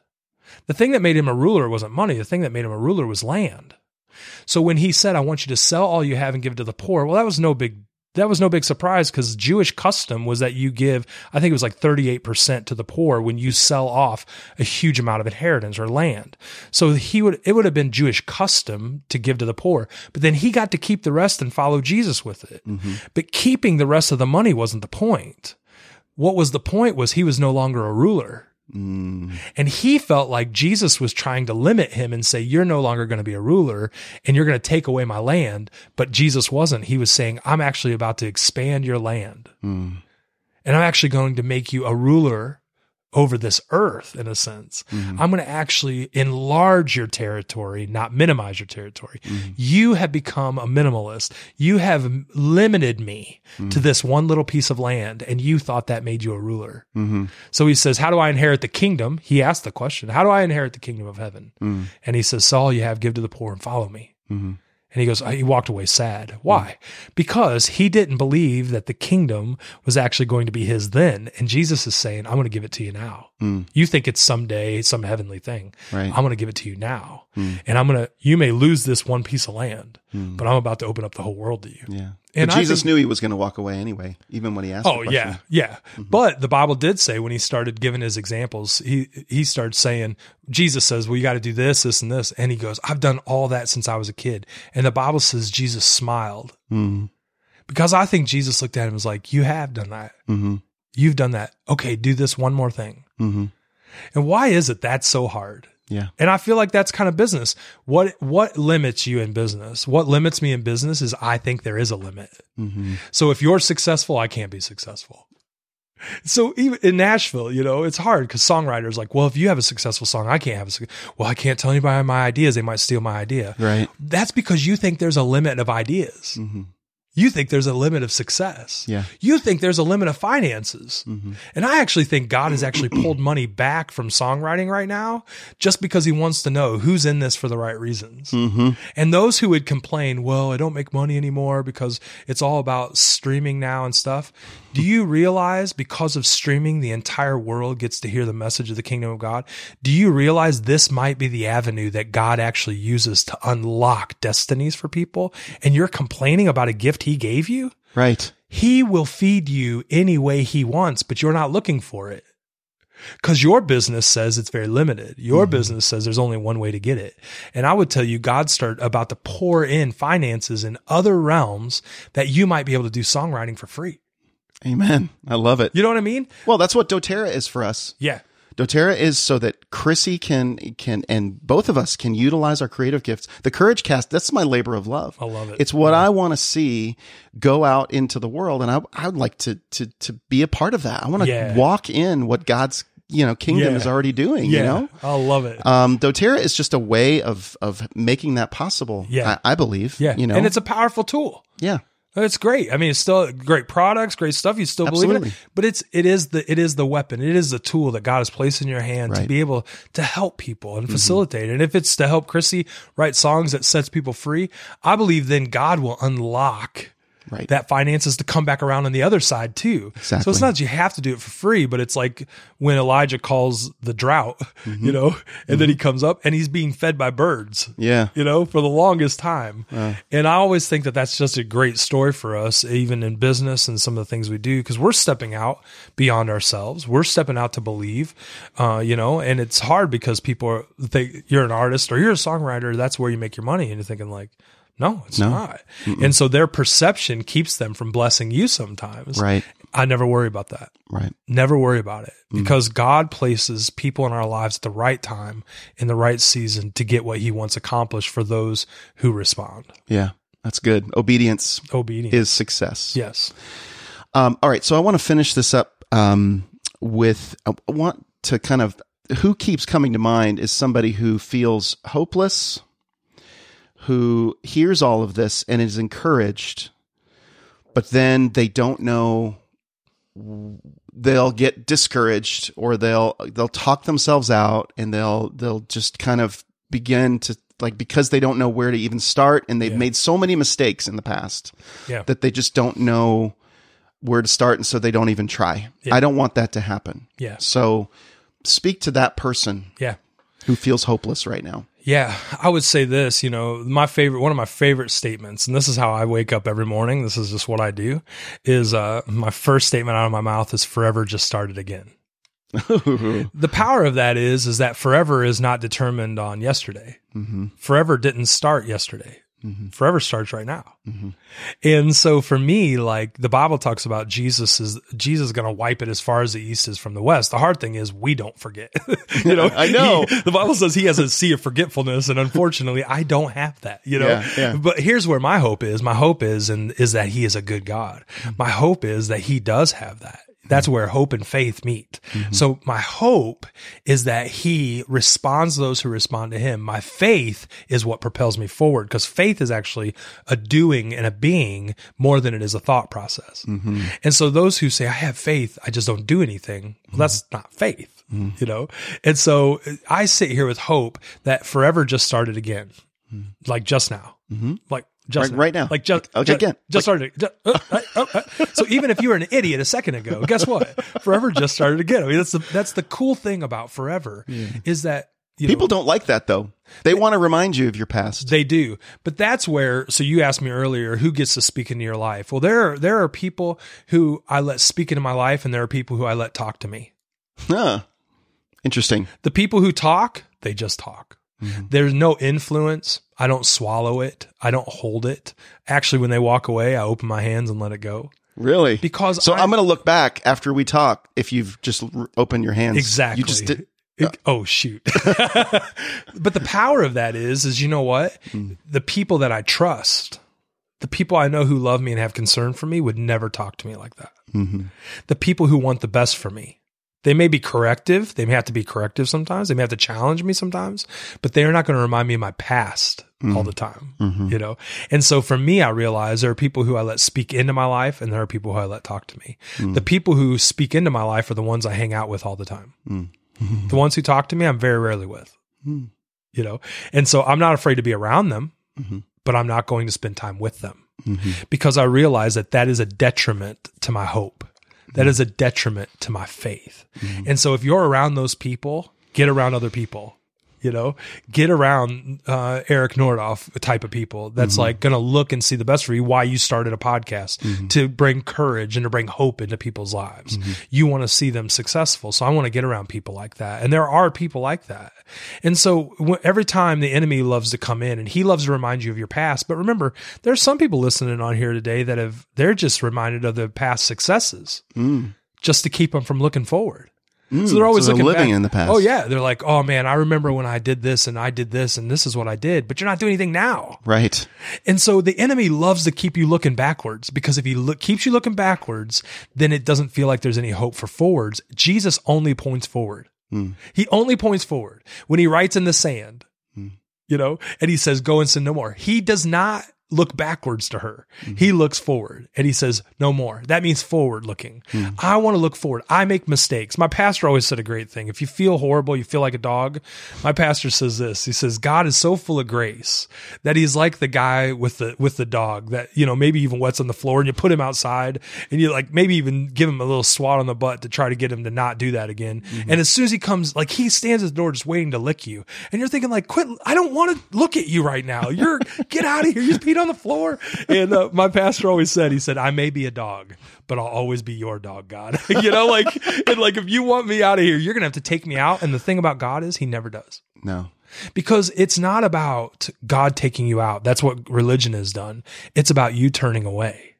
The thing that made him a ruler wasn't money. The thing that made him a ruler was land. So when he said, "I want you to sell all you have and give to the poor," well, that was no big that was no big surprise because Jewish custom was that you give, I think it was like 38% to the poor when you sell off a huge amount of inheritance or land. So he would, it would have been Jewish custom to give to the poor, but then he got to keep the rest and follow Jesus with it. Mm-hmm. But keeping the rest of the money wasn't the point. What was the point was he was no longer a ruler. Mm. And he felt like Jesus was trying to limit him and say, You're no longer going to be a ruler and you're going to take away my land. But Jesus wasn't. He was saying, I'm actually about to expand your land. Mm. And I'm actually going to make you a ruler over this earth in a sense. Mm-hmm. I'm going to actually enlarge your territory, not minimize your territory. Mm-hmm. You have become a minimalist. You have limited me to mm-hmm. this one little piece of land, and you thought that made you a ruler. So he says, How do I inherit the kingdom? He asked the question, How do I inherit the kingdom of heaven? And he says, all you have, give to the poor, and follow me. And he goes, he walked away sad. Hmm. Why? Because he didn't believe that the kingdom was actually going to be his then. And Jesus is saying, I'm going to give it to you now. Hmm. You think it's someday, some heavenly thing. Right. I'm going to give it to you now. Hmm. And I'm going to, you may lose this one piece of land, but I'm about to open up the whole world to you. Yeah. And but Jesus knew he was going to walk away anyway, even when he asked. Oh the yeah, yeah. Mm-hmm. But the Bible did say when he started giving his examples, he he started saying, Jesus says, "Well, you got to do this, this, and this," and he goes, "I've done all that since I was a kid." And the Bible says Jesus smiled mm-hmm. because I think Jesus looked at him and was like, "You have done that. Mm-hmm. You've done that. Okay, do this one more thing." And why is it that's so hard? Yeah. And I feel like that's kind of business. What what limits you in business? What limits me in business is I think there is a limit. Mm-hmm. So if you're successful, I can't be successful. So even in Nashville, you know, it's hard because songwriters like, well, if you have a successful song, I can't have a. suc- Well, I can't tell anybody my ideas; they might steal my idea. Right. That's because you think there's a limit of ideas. Mm-hmm. You think there's a limit of success. Yeah. You think there's a limit of finances. Mm-hmm. And I actually think God has actually pulled money back from songwriting right now just because he wants to know who's in this for the right reasons. Mm-hmm. And those who would complain, well, I don't make money anymore because it's all about streaming now and stuff. Do you realize because of streaming, the entire world gets to hear the message of the kingdom of God? Do you realize this might be the avenue that God actually uses to unlock destinies for people? And you're complaining about a gift he gave you? Right. He will feed you any way he wants, but you're not looking for it. Because your business says it's very limited. Your mm-hmm. business says there's only one way to get it. And I would tell you, God start about to pour in finances in other realms that you might be able to do songwriting for free. Amen. I love it. You know what I mean? Well, that's what DoTerra is for us. Yeah. doTERRA is so that Chrissy can can and both of us can utilize our creative gifts. The Courage Cast, that's my labor of love. I love it. It's what I want to see go out into the world, and I I would like to to to be a part of that. I want to Yeah. walk in what God's you know kingdom Yeah. is already doing. Yeah. You know. I love it. Um, doTERRA is just a way of of making that possible. Yeah. I, I believe. yeah. you know, And it's a powerful tool. yeah, It's great. I mean, it's still great products, great stuff. You still believe in it, but it's it is the it is the weapon. It is the tool that God has placed in your hand to be able to help people and mm-hmm. facilitate. And if it's to help Chrissy write songs that sets people free, I believe then God will unlock Right. that finances to come back around on the other side too. So it's not that you have to do it for free, but it's like when Elijah calls the drought, Mm-hmm. you know, and then he comes up and he's being fed by birds Yeah. you know, for the longest time. and I always think that that's just a great story for us, even in business and some of the things we do, because we're stepping out beyond ourselves. We're stepping out to believe, uh, you know, and it's hard because people are, think you're an artist or you're a songwriter. That's where you make your money. And you're thinking like, no, it's not. And so their perception keeps them from blessing you sometimes. Right. I never worry about that. Right. Never worry about it Mm. because God places people in our lives at the right time in the right season to get what he wants accomplished for those who respond. Yeah. That's good. Obedience Obedience. is success. yes. Um, all right. So I want to finish this up um, with I want to kind of who keeps coming to mind is somebody who feels hopeless, who hears all of this and is encouraged, but then they don't know. They'll get discouraged, or they'll they'll talk themselves out, and they'll they'll just kind of begin to like because they don't know where to even start, and they've Yeah. made so many mistakes in the past Yeah. that they just don't know where to start and so they don't even try. Yeah. I don't want that to happen. Yeah. So speak to that person Yeah. who feels hopeless right now. Yeah, I would say this, you know, my favorite, one of my favorite statements, and this is how I wake up every morning. This is just what I do is, uh, my first statement out of my mouth is forever just started again. The power of that is, is that forever is not determined on yesterday. mm-hmm. Forever didn't start yesterday. Mm-hmm. Forever starts right now. Mm-hmm. And so for me, like the Bible talks about Jesus is Jesus is going to wipe it as far as the east is from the west. The hard thing is we don't forget. you know, I know. He- the Bible says he has a sea of forgetfulness, and unfortunately, I don't have that. You know, Yeah, yeah. but here's where my hope is. My hope is, and is that he is a good God. My hope is that he does have that. That's where hope and faith meet. Mm-hmm. So my hope is that he responds to those who respond to him. My faith is what propels me forward because faith is actually a doing and a being more than it is a thought process. Mm-hmm. And so those who say, I have faith, I just don't do anything. Well, that's mm-hmm. not faith, you know? And so uh, I sit here with hope that forever just started again, like just now, like just Right- right now. like just, Okay, ju- again. just started. ju- uh, uh, uh, uh. So even if you were an idiot a second ago, guess what? Forever just started again. I mean, that's the that's the cool thing about forever is that you People know, don't like that though. They want to remind you of your past. they do, but that's where. So you asked me earlier, who gets to speak into your life? Well, there are there are people who I let speak into my life, and there are people who I let talk to me. Huh. Interesting. The people who talk, they just talk. Mm-hmm. There's no influence. I don't swallow it. I don't hold it. Actually, when they walk away, I open my hands and let it go Really? because so I, I'm going to look back after we talk if you've just r- opened your hands. Exactly. You just did. It- uh, oh shoot. but the power of that is is you know what? Mm. The people that I trust, the people I know who love me and have concern for me would never talk to me like that. Mhm. The people who want the best for me. They may be corrective, they may have to be corrective sometimes, they may have to challenge me sometimes, but they are not going to remind me of my past all the time, you know? And so for me, I realize there are people who I let speak into my life and there are people who I let talk to me. The people who speak into my life are the ones I hang out with all the time. The ones who talk to me, I'm very rarely with. Mm. You know, and so I'm not afraid to be around them, Mhm. but I'm not going to spend time with them Mhm. because I realize that that is a detriment to my hope. That is a detriment to my faith. Mm-hmm. And so if you're around those people, get around other people. You know, get around uh, Eric Nordhoff type of people. That's like going to look and see the best for you. Why you started a podcast to bring courage and to bring hope into people's lives. You want to see them successful. So I want to get around people like that. And there are people like that. And so w- every time the enemy loves to come in and he loves to remind you of your past. But remember, there's some people listening on here today that have, they're just reminded of their past successes Mm. just to keep them from looking forward. Mm. So they're always they're looking living back. in the past. Oh yeah, they're like, "Oh man, I remember when I did this and I did this and this is what I did, but you're not doing anything now." Right. And so the enemy loves to keep you looking backwards because if he look, keeps you looking backwards, then it doesn't feel like there's any hope for forwards. Jesus only points forward. Mm. He only points forward when he writes in the sand, Mm. you know, and he says, "Go and sin no more." He does not look backwards to her. Mm-hmm. He looks forward and he says, no more. That means forward looking. Mm-hmm. I want to look forward. I make mistakes. My pastor always said a great thing. If you feel horrible, you feel like a dog. My pastor says this. He says, God is so full of grace that he's like the guy with the, with the dog that, you know, maybe even wets on the floor and you put him outside and you like maybe even give him a little swat on the butt to try to get him to not do that again. Mm-hmm. And as soon as he comes, like he stands at the door just waiting to lick you. And you're thinking like, quit. I don't want to look at you right now. You're get out of here. You just peed on the floor. And uh, my pastor always said, he said, I may be a dog, but I'll always be your dog, God. you know, like, and like if you want me out of here, you're going to have to take me out. And the thing about God is he never does No. because it's not about God taking you out. That's what religion has done. It's about you turning away.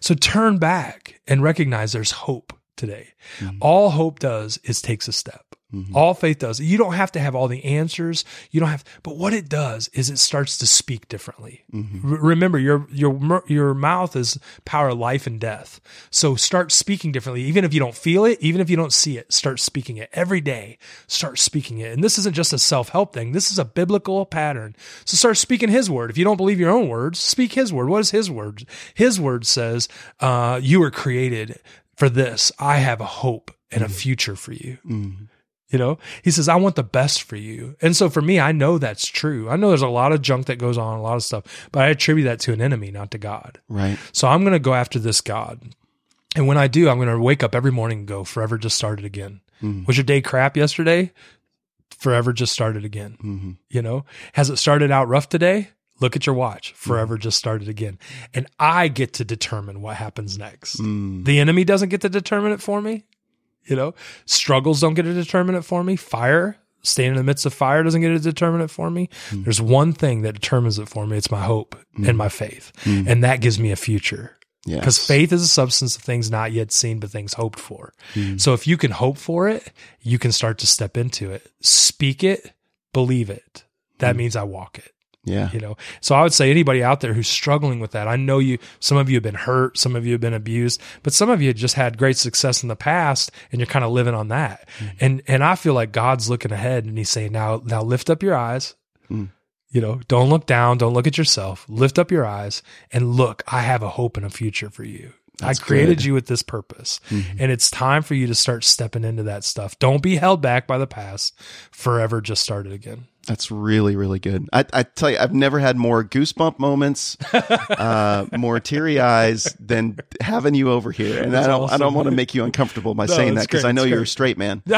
So turn back and recognize there's hope today. All hope does is takes a step. Mm-hmm. All faith does. You don't have to have all the answers. You don't have, but what it does is it starts to speak differently. Mm-hmm. R- remember, your your your mouth is power of life and death. So start speaking differently, even if you don't feel it, even if you don't see it. Start speaking it every day. Start speaking it, and this isn't just a self help thing. This is a biblical pattern. So start speaking His word. If you don't believe your own words, speak His word. What is His word? His word says, uh, "You were created for this. I have a hope and a mm-hmm. future for you." You know, he says, I want the best for you. And so for me, I know that's true. I know there's a lot of junk that goes on, a lot of stuff, but I attribute that to an enemy, not to God. Right. So I'm going to go after this God. And when I do, I'm going to wake up every morning and go, forever just started again. Was your day crap yesterday? Forever just started again. Mm-hmm. You know, has it started out rough today? Look at your watch. Forever just started again. And I get to determine what happens next. Mm. The enemy doesn't get to determine it for me. You know, struggles don't get to determine it for me. Fire, staying in the midst of fire doesn't get to determine it for me. Mm. There's one thing that determines it for me. It's my hope mm. and my faith. Mm. And that gives me a future. Yes. Because faith is a substance of things not yet seen, but things hoped for. So if you can hope for it, you can start to step into it. Speak it, believe it. That means I walk it Yeah. you know so i would say anybody out there who's struggling with that i know you some of you have been hurt some of you have been abused but some of you just had great success in the past and you're kind of living on that mm-hmm. and and i feel like god's looking ahead and he's saying now now lift up your eyes mm. you know don't look down don't look at yourself lift up your eyes and look i have a hope and a future for you That's I created good. you with this purpose. Mm-hmm. And it's time for you to start stepping into that stuff. Don't be held back by the past. Forever just started again. That's really, really good. I, I tell you, I've never had more goosebump moments, uh, more teary eyes than having you over here. And I don't, I don't want to make you uncomfortable by No, saying that because I know you're a straight man.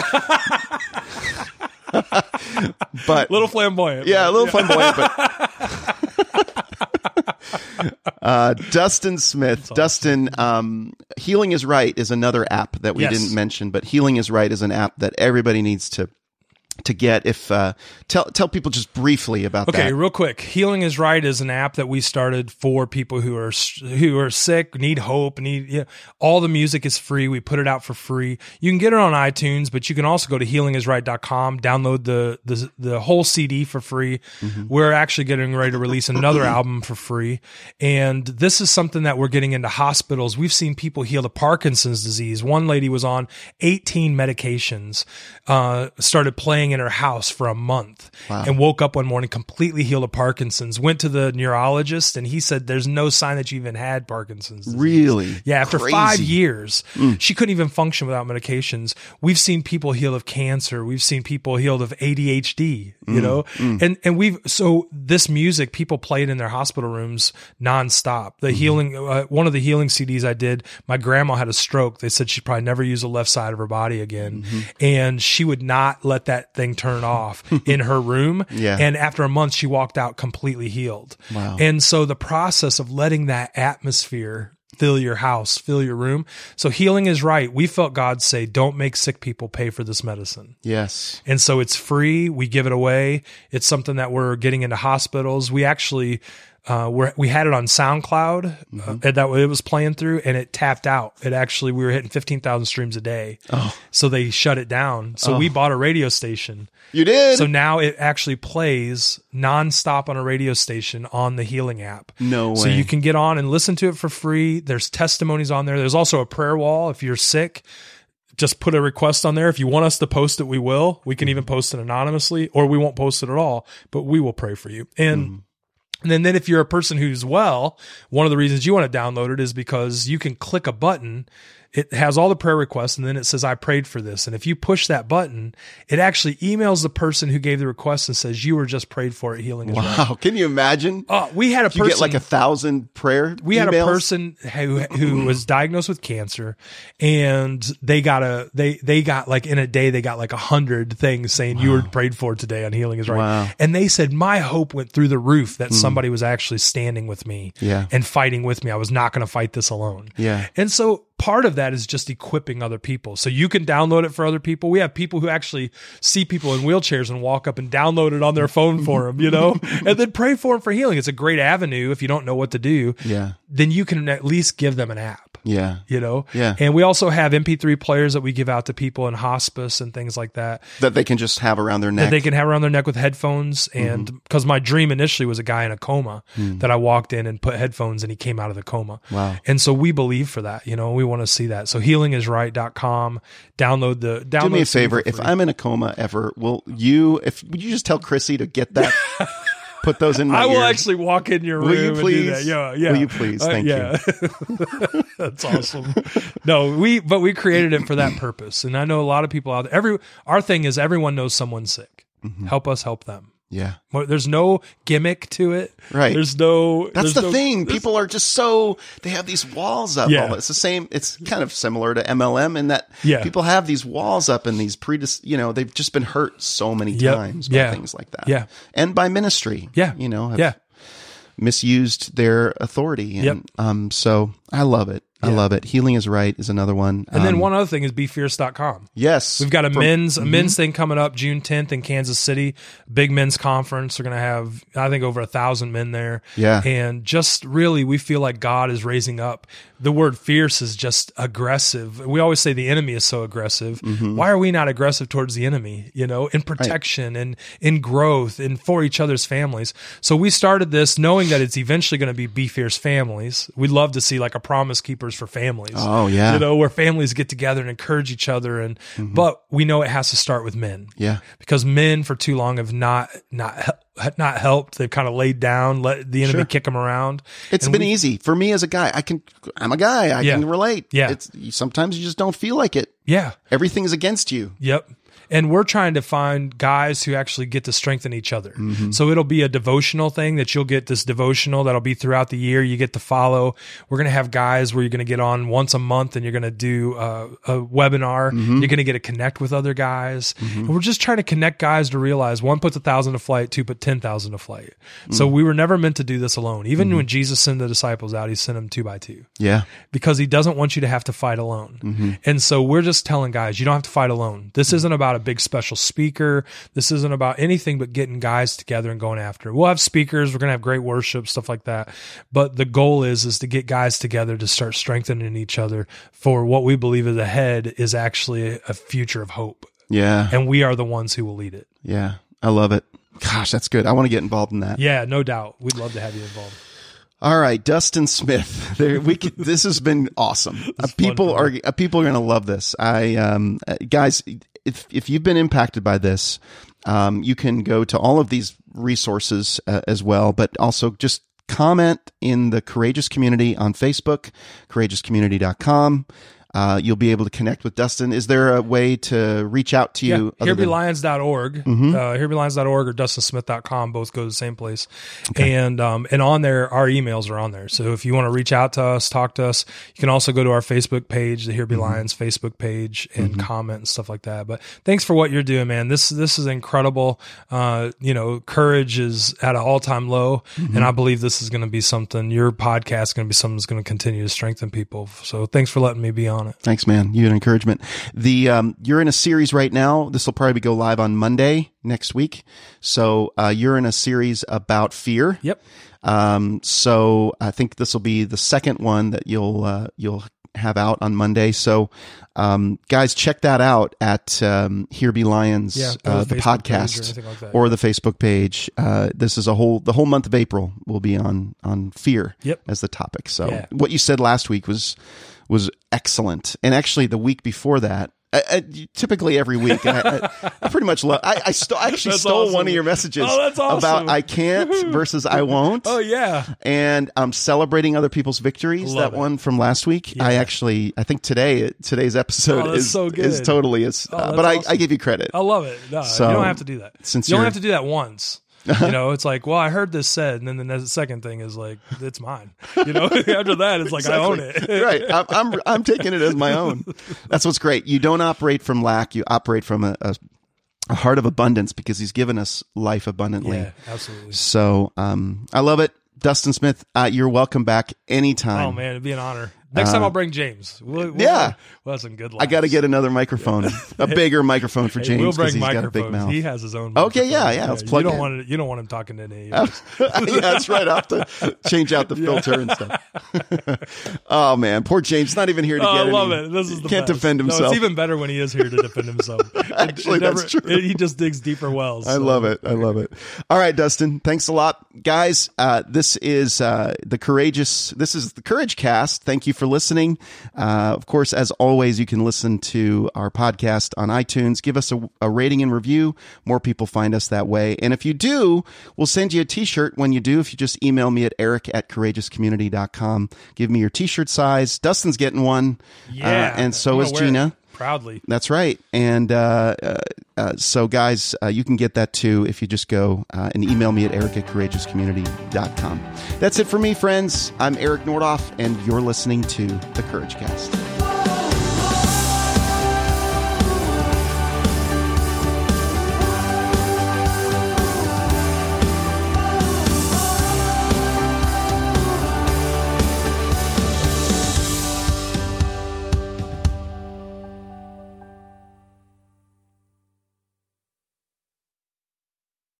but little flamboyant. yeah, a little flamboyant, but. Uh, Dustin Smith, Dustin, um, Healing is Right is another app that we Yes. didn't mention, but Healing is Right is an app that everybody needs to to get. If uh, tell tell people just briefly about Okay, that. real quick. Healing is right is an app that we started for people who are who are sick, need hope, need yeah, all the music is free. We put it out for free. You can get it on iTunes, but you can also go to healingisright.com, download the the the whole CD for free. We're actually getting ready to release another album for free. And this is something that we're getting into hospitals. We've seen people heal the Parkinson's disease. One lady was on 18 medications, uh, started playing in her house for a month and woke up one morning completely healed of Parkinson's. Went to the neurologist and he said, There's no sign that you even had Parkinson's. disease." Really? Yeah, after Crazy. five years, mm. she couldn't even function without medications. We've seen people heal of cancer. We've seen people healed of ADHD, you mm, know, mm. and, and we've, so this music, people play it in their hospital rooms nonstop. The mm-hmm. healing, uh, one of the healing CDs I did, my grandma had a stroke. They said she'd probably never use the left side of her body again. Mm-hmm. And she would not let that thing turn off in her room. Yeah. And after a month, she walked out completely healed. Wow. And so the process of letting that atmosphere fill your house, fill your room. So healing is right. We felt God say, don't make sick people pay for this medicine. Yes. And so it's free. We give it away. It's something that we're getting into hospitals. We actually, uh, we're, we had it on SoundCloud uh, and that it was playing through and it tapped out. It actually, we were hitting 15,000 streams a day. So they shut it down. So we bought a radio station. You did. So now it actually plays nonstop on a radio station on the Healing app. No way. So you can get on and listen to it for free. There's testimonies on there. There's also a prayer wall if you're sick. Just put a request on there. If you want us to post it, we will. We can even post it anonymously or we won't post it at all, but we will pray for you. And And then, then if you're a person who's well, one of the reasons you want to download it is because you can click a button. It has all the prayer requests and then it says, I prayed for this. And if you push that button, it actually emails the person who gave the request and says, You were just prayed for it. Healing is right. Wow. Can you imagine? Uh, we had a you person get like a thousand prayer. we had a person who who was diagnosed with cancer and they got a they they got like in a day they got like a hundred things saying you were prayed for today on healing is right Wow. And they said my hope went through the roof that somebody was actually standing with me Yeah. and fighting with me i was not going to fight this alone Yeah. and so part of that is just equipping other people. So you can download it for other people. We have people who actually see people in wheelchairs and walk up and download it on their phone for them, you know, and then pray for them for healing. It's a great avenue if you don't know what to do. Yeah. Then you can at least give them an app. Yeah. You know, Yeah. and we also have MP3 players that we give out to people in hospice and things like that That they can just have around their neck. that they can have around their neck with headphones. And Mm-hmm. because my dream initially was a guy in a coma that I walked in and put headphones and he came out of the coma. Wow. And so we believe for that, you know, we want to see that. So healingisright.com, download the, download Do me a favor. If. I'm in a coma ever, will you? If would you just tell Chrissy to get that? put those in my I will ears? actually walk in your room Will you please? that. Yeah, yeah. Will you please? Uh, Thank yeah. you. That's awesome. No, we but we created it for that purpose. And I know a lot of people out there. Every our thing is everyone knows someone sick. Mm-hmm. Help us help them. Yeah. There's no gimmick to it. Right. There's no. That's there's the no- thing. People are just so they have these walls up. Yeah. It's the same. It's kind of similar to MLM in that Yeah. people have these walls up and these predis. You know, they've just been hurt so many Yep. times by Yeah. things like that. Yeah. and by ministry. Yeah. you know, have Yeah. misused their authority. And, Yep. Um. So I love it. I love it. Healing is right is another one. And then Um, one other thing is befierce.com. Yes, We've got a from- men's a men's thing coming up June 10th in Kansas City. Big men's conference. We're going to have I think over a thousand men there. Yeah. and just really we feel like God is raising up. The word fierce is just aggressive. We always say the enemy is so aggressive. Mm-hmm. Why are we not aggressive towards the enemy? You know, in protection and in growth and for each other's families. So we started this knowing that it's eventually going to be be fierce families. We'd love to see like a promise keepers for families Oh yeah. you know, where families get together and encourage each other. And but we know it has to start with men yeah. because men for too long have not not not helped. They've kind of laid down, let the enemy Sure. kick them around. It's And been we- easy for me as a guy. I can. I'm a guy. I Yeah. can relate. Yeah. It's sometimes you just don't feel like it. Yeah. Everything's against you. Yep. And we're trying to find guys who actually get to strengthen each other. Mm-hmm. So it'll be a devotional thing that you'll get this devotional that'll be throughout the year. You get to follow. We're going to have guys where you're going to get on once a month and you're going to do uh, a webinar. Mm-hmm. You're going to get to connect with other guys. And we're just trying to connect guys to realize one puts a thousand to flight, two put 10,000 to flight. Mm. So we were never meant to do this alone. Even Mm-hmm. when Jesus sent the disciples out, he sent them two by two Yeah. because he doesn't want you to have to fight alone. Mm-hmm. And so we're just telling guys, you don't have to fight alone. This isn't about a big special speaker. This isn't about anything but getting guys together and going after it. We'll have speakers. We're going to have great worship, stuff like that. But the goal is, is to get guys together to start strengthening each other for what we believe is ahead is actually a, a future of hope. Yeah. And we are the ones who will lead it. Yeah. I love it. Gosh, that's good. I want to get involved in that. Yeah, no doubt. We'd love to have you involved. All right, Dustin Smith. There, we could, this has been awesome. Uh, people are uh, people are going to love this. I um, uh, guys, if if you've been impacted by this, um, you can go to all of these resources uh, as well, but also just comment in the Courageous Community on Facebook, courageouscommunity.com. Uh, you'll be able to connect with Dustin. Is there a way to reach out to you? Yeah, other than- herebelions.org, Mm-hmm. uh, herebelions.org or dustinsmith.com, both go to the same place. And, um, and on there, our emails are on there. So if you want to reach out to us, talk to us, you can also go to our Facebook page, the Here Be Mm-hmm. Lions Facebook page and comment and stuff like that. But thanks for what you're doing, man. This, this is incredible. Uh, you know, courage is at an all time low. Mm-hmm. And I believe this is going to be something, your podcast is going to be something that's going to continue to strengthen people. So thanks for letting me be on it. Thanks, man. You had encouragement. The um, you're in a series right now. This will probably go live on Monday next week. So uh, you're in a series about fear. Yep. Um, so I think this will be the second one that you'll uh, you'll have out on Monday. So um, guys, check that out at um, Here Be Lions, Yeah, uh, the Facebook page or podcast, like that, or the Facebook page. Uh, this is a whole the whole month of April will be on on fear Yep. as the topic. So Yeah. what you said last week was was excellent, and actually the week before that I, I, typically every week. I, I, I pretty much love. I, I, st- I actually That's stole awesome. one of your messages Oh, awesome. about I can't versus I won't. Oh yeah. and I'm celebrating other people's victories. Love that it. one from last week. I actually, I think today, today's episode Oh, is so good. is totally is. Oh, uh, but I, awesome. I give you credit. I love it. No, So, you don't have to do that. since you don't have to do that once. You know, it's like, well, I heard this said, and then the second thing is like, it's mine. You know, after that, it's like I own it. right. I'm, I'm I'm taking it as my own. That's what's great. You don't operate from lack. You operate from a, a, a heart of abundance because He's given us life abundantly. Yeah, absolutely. So um, I love it. Dustin Smith, uh, you're welcome back anytime. Oh man, it'd be an honor. Next time I'll bring James. We'll, we'll, Uh, yeah. we'll have some good. Luck. I got to get another microphone, a bigger microphone for James we'll because bring he's got a big mouth. He has his own. Okay, yeah, yeah, let's plug you don't in. want it, You don't want him talking to any. of yeah, that's right. I have to change out the filter and stuff. oh man, poor James not even here to Oh, I love any- it. This is the can't best. defend No, himself. it's even better when he is here to defend himself. Actually, it never- that's true. it- he just digs deeper wells. I so. love it. I love it. All right, Dustin. Thanks a lot, guys. Uh, this is uh, the courageous. This is the Courage Cast. Thank you for listening. Uh, of course, as always, you can listen to our podcast on iTunes. Give us a, a rating and review. More people find us that way. And if you do, we'll send you a T-shirt when you do. If you just email me at eric at courageouscommunity.com. Give me your T-shirt size. Dustin's getting one. Yeah, Uh, and so is it Gina. Proudly. That's right. And uh, uh, uh, so, guys, uh, you can get that too if you just go uh, and email me at eric at courageouscommunity.com. That's it for me, friends. I'm Eric Nordhoff, and you're listening to The Courage Cast.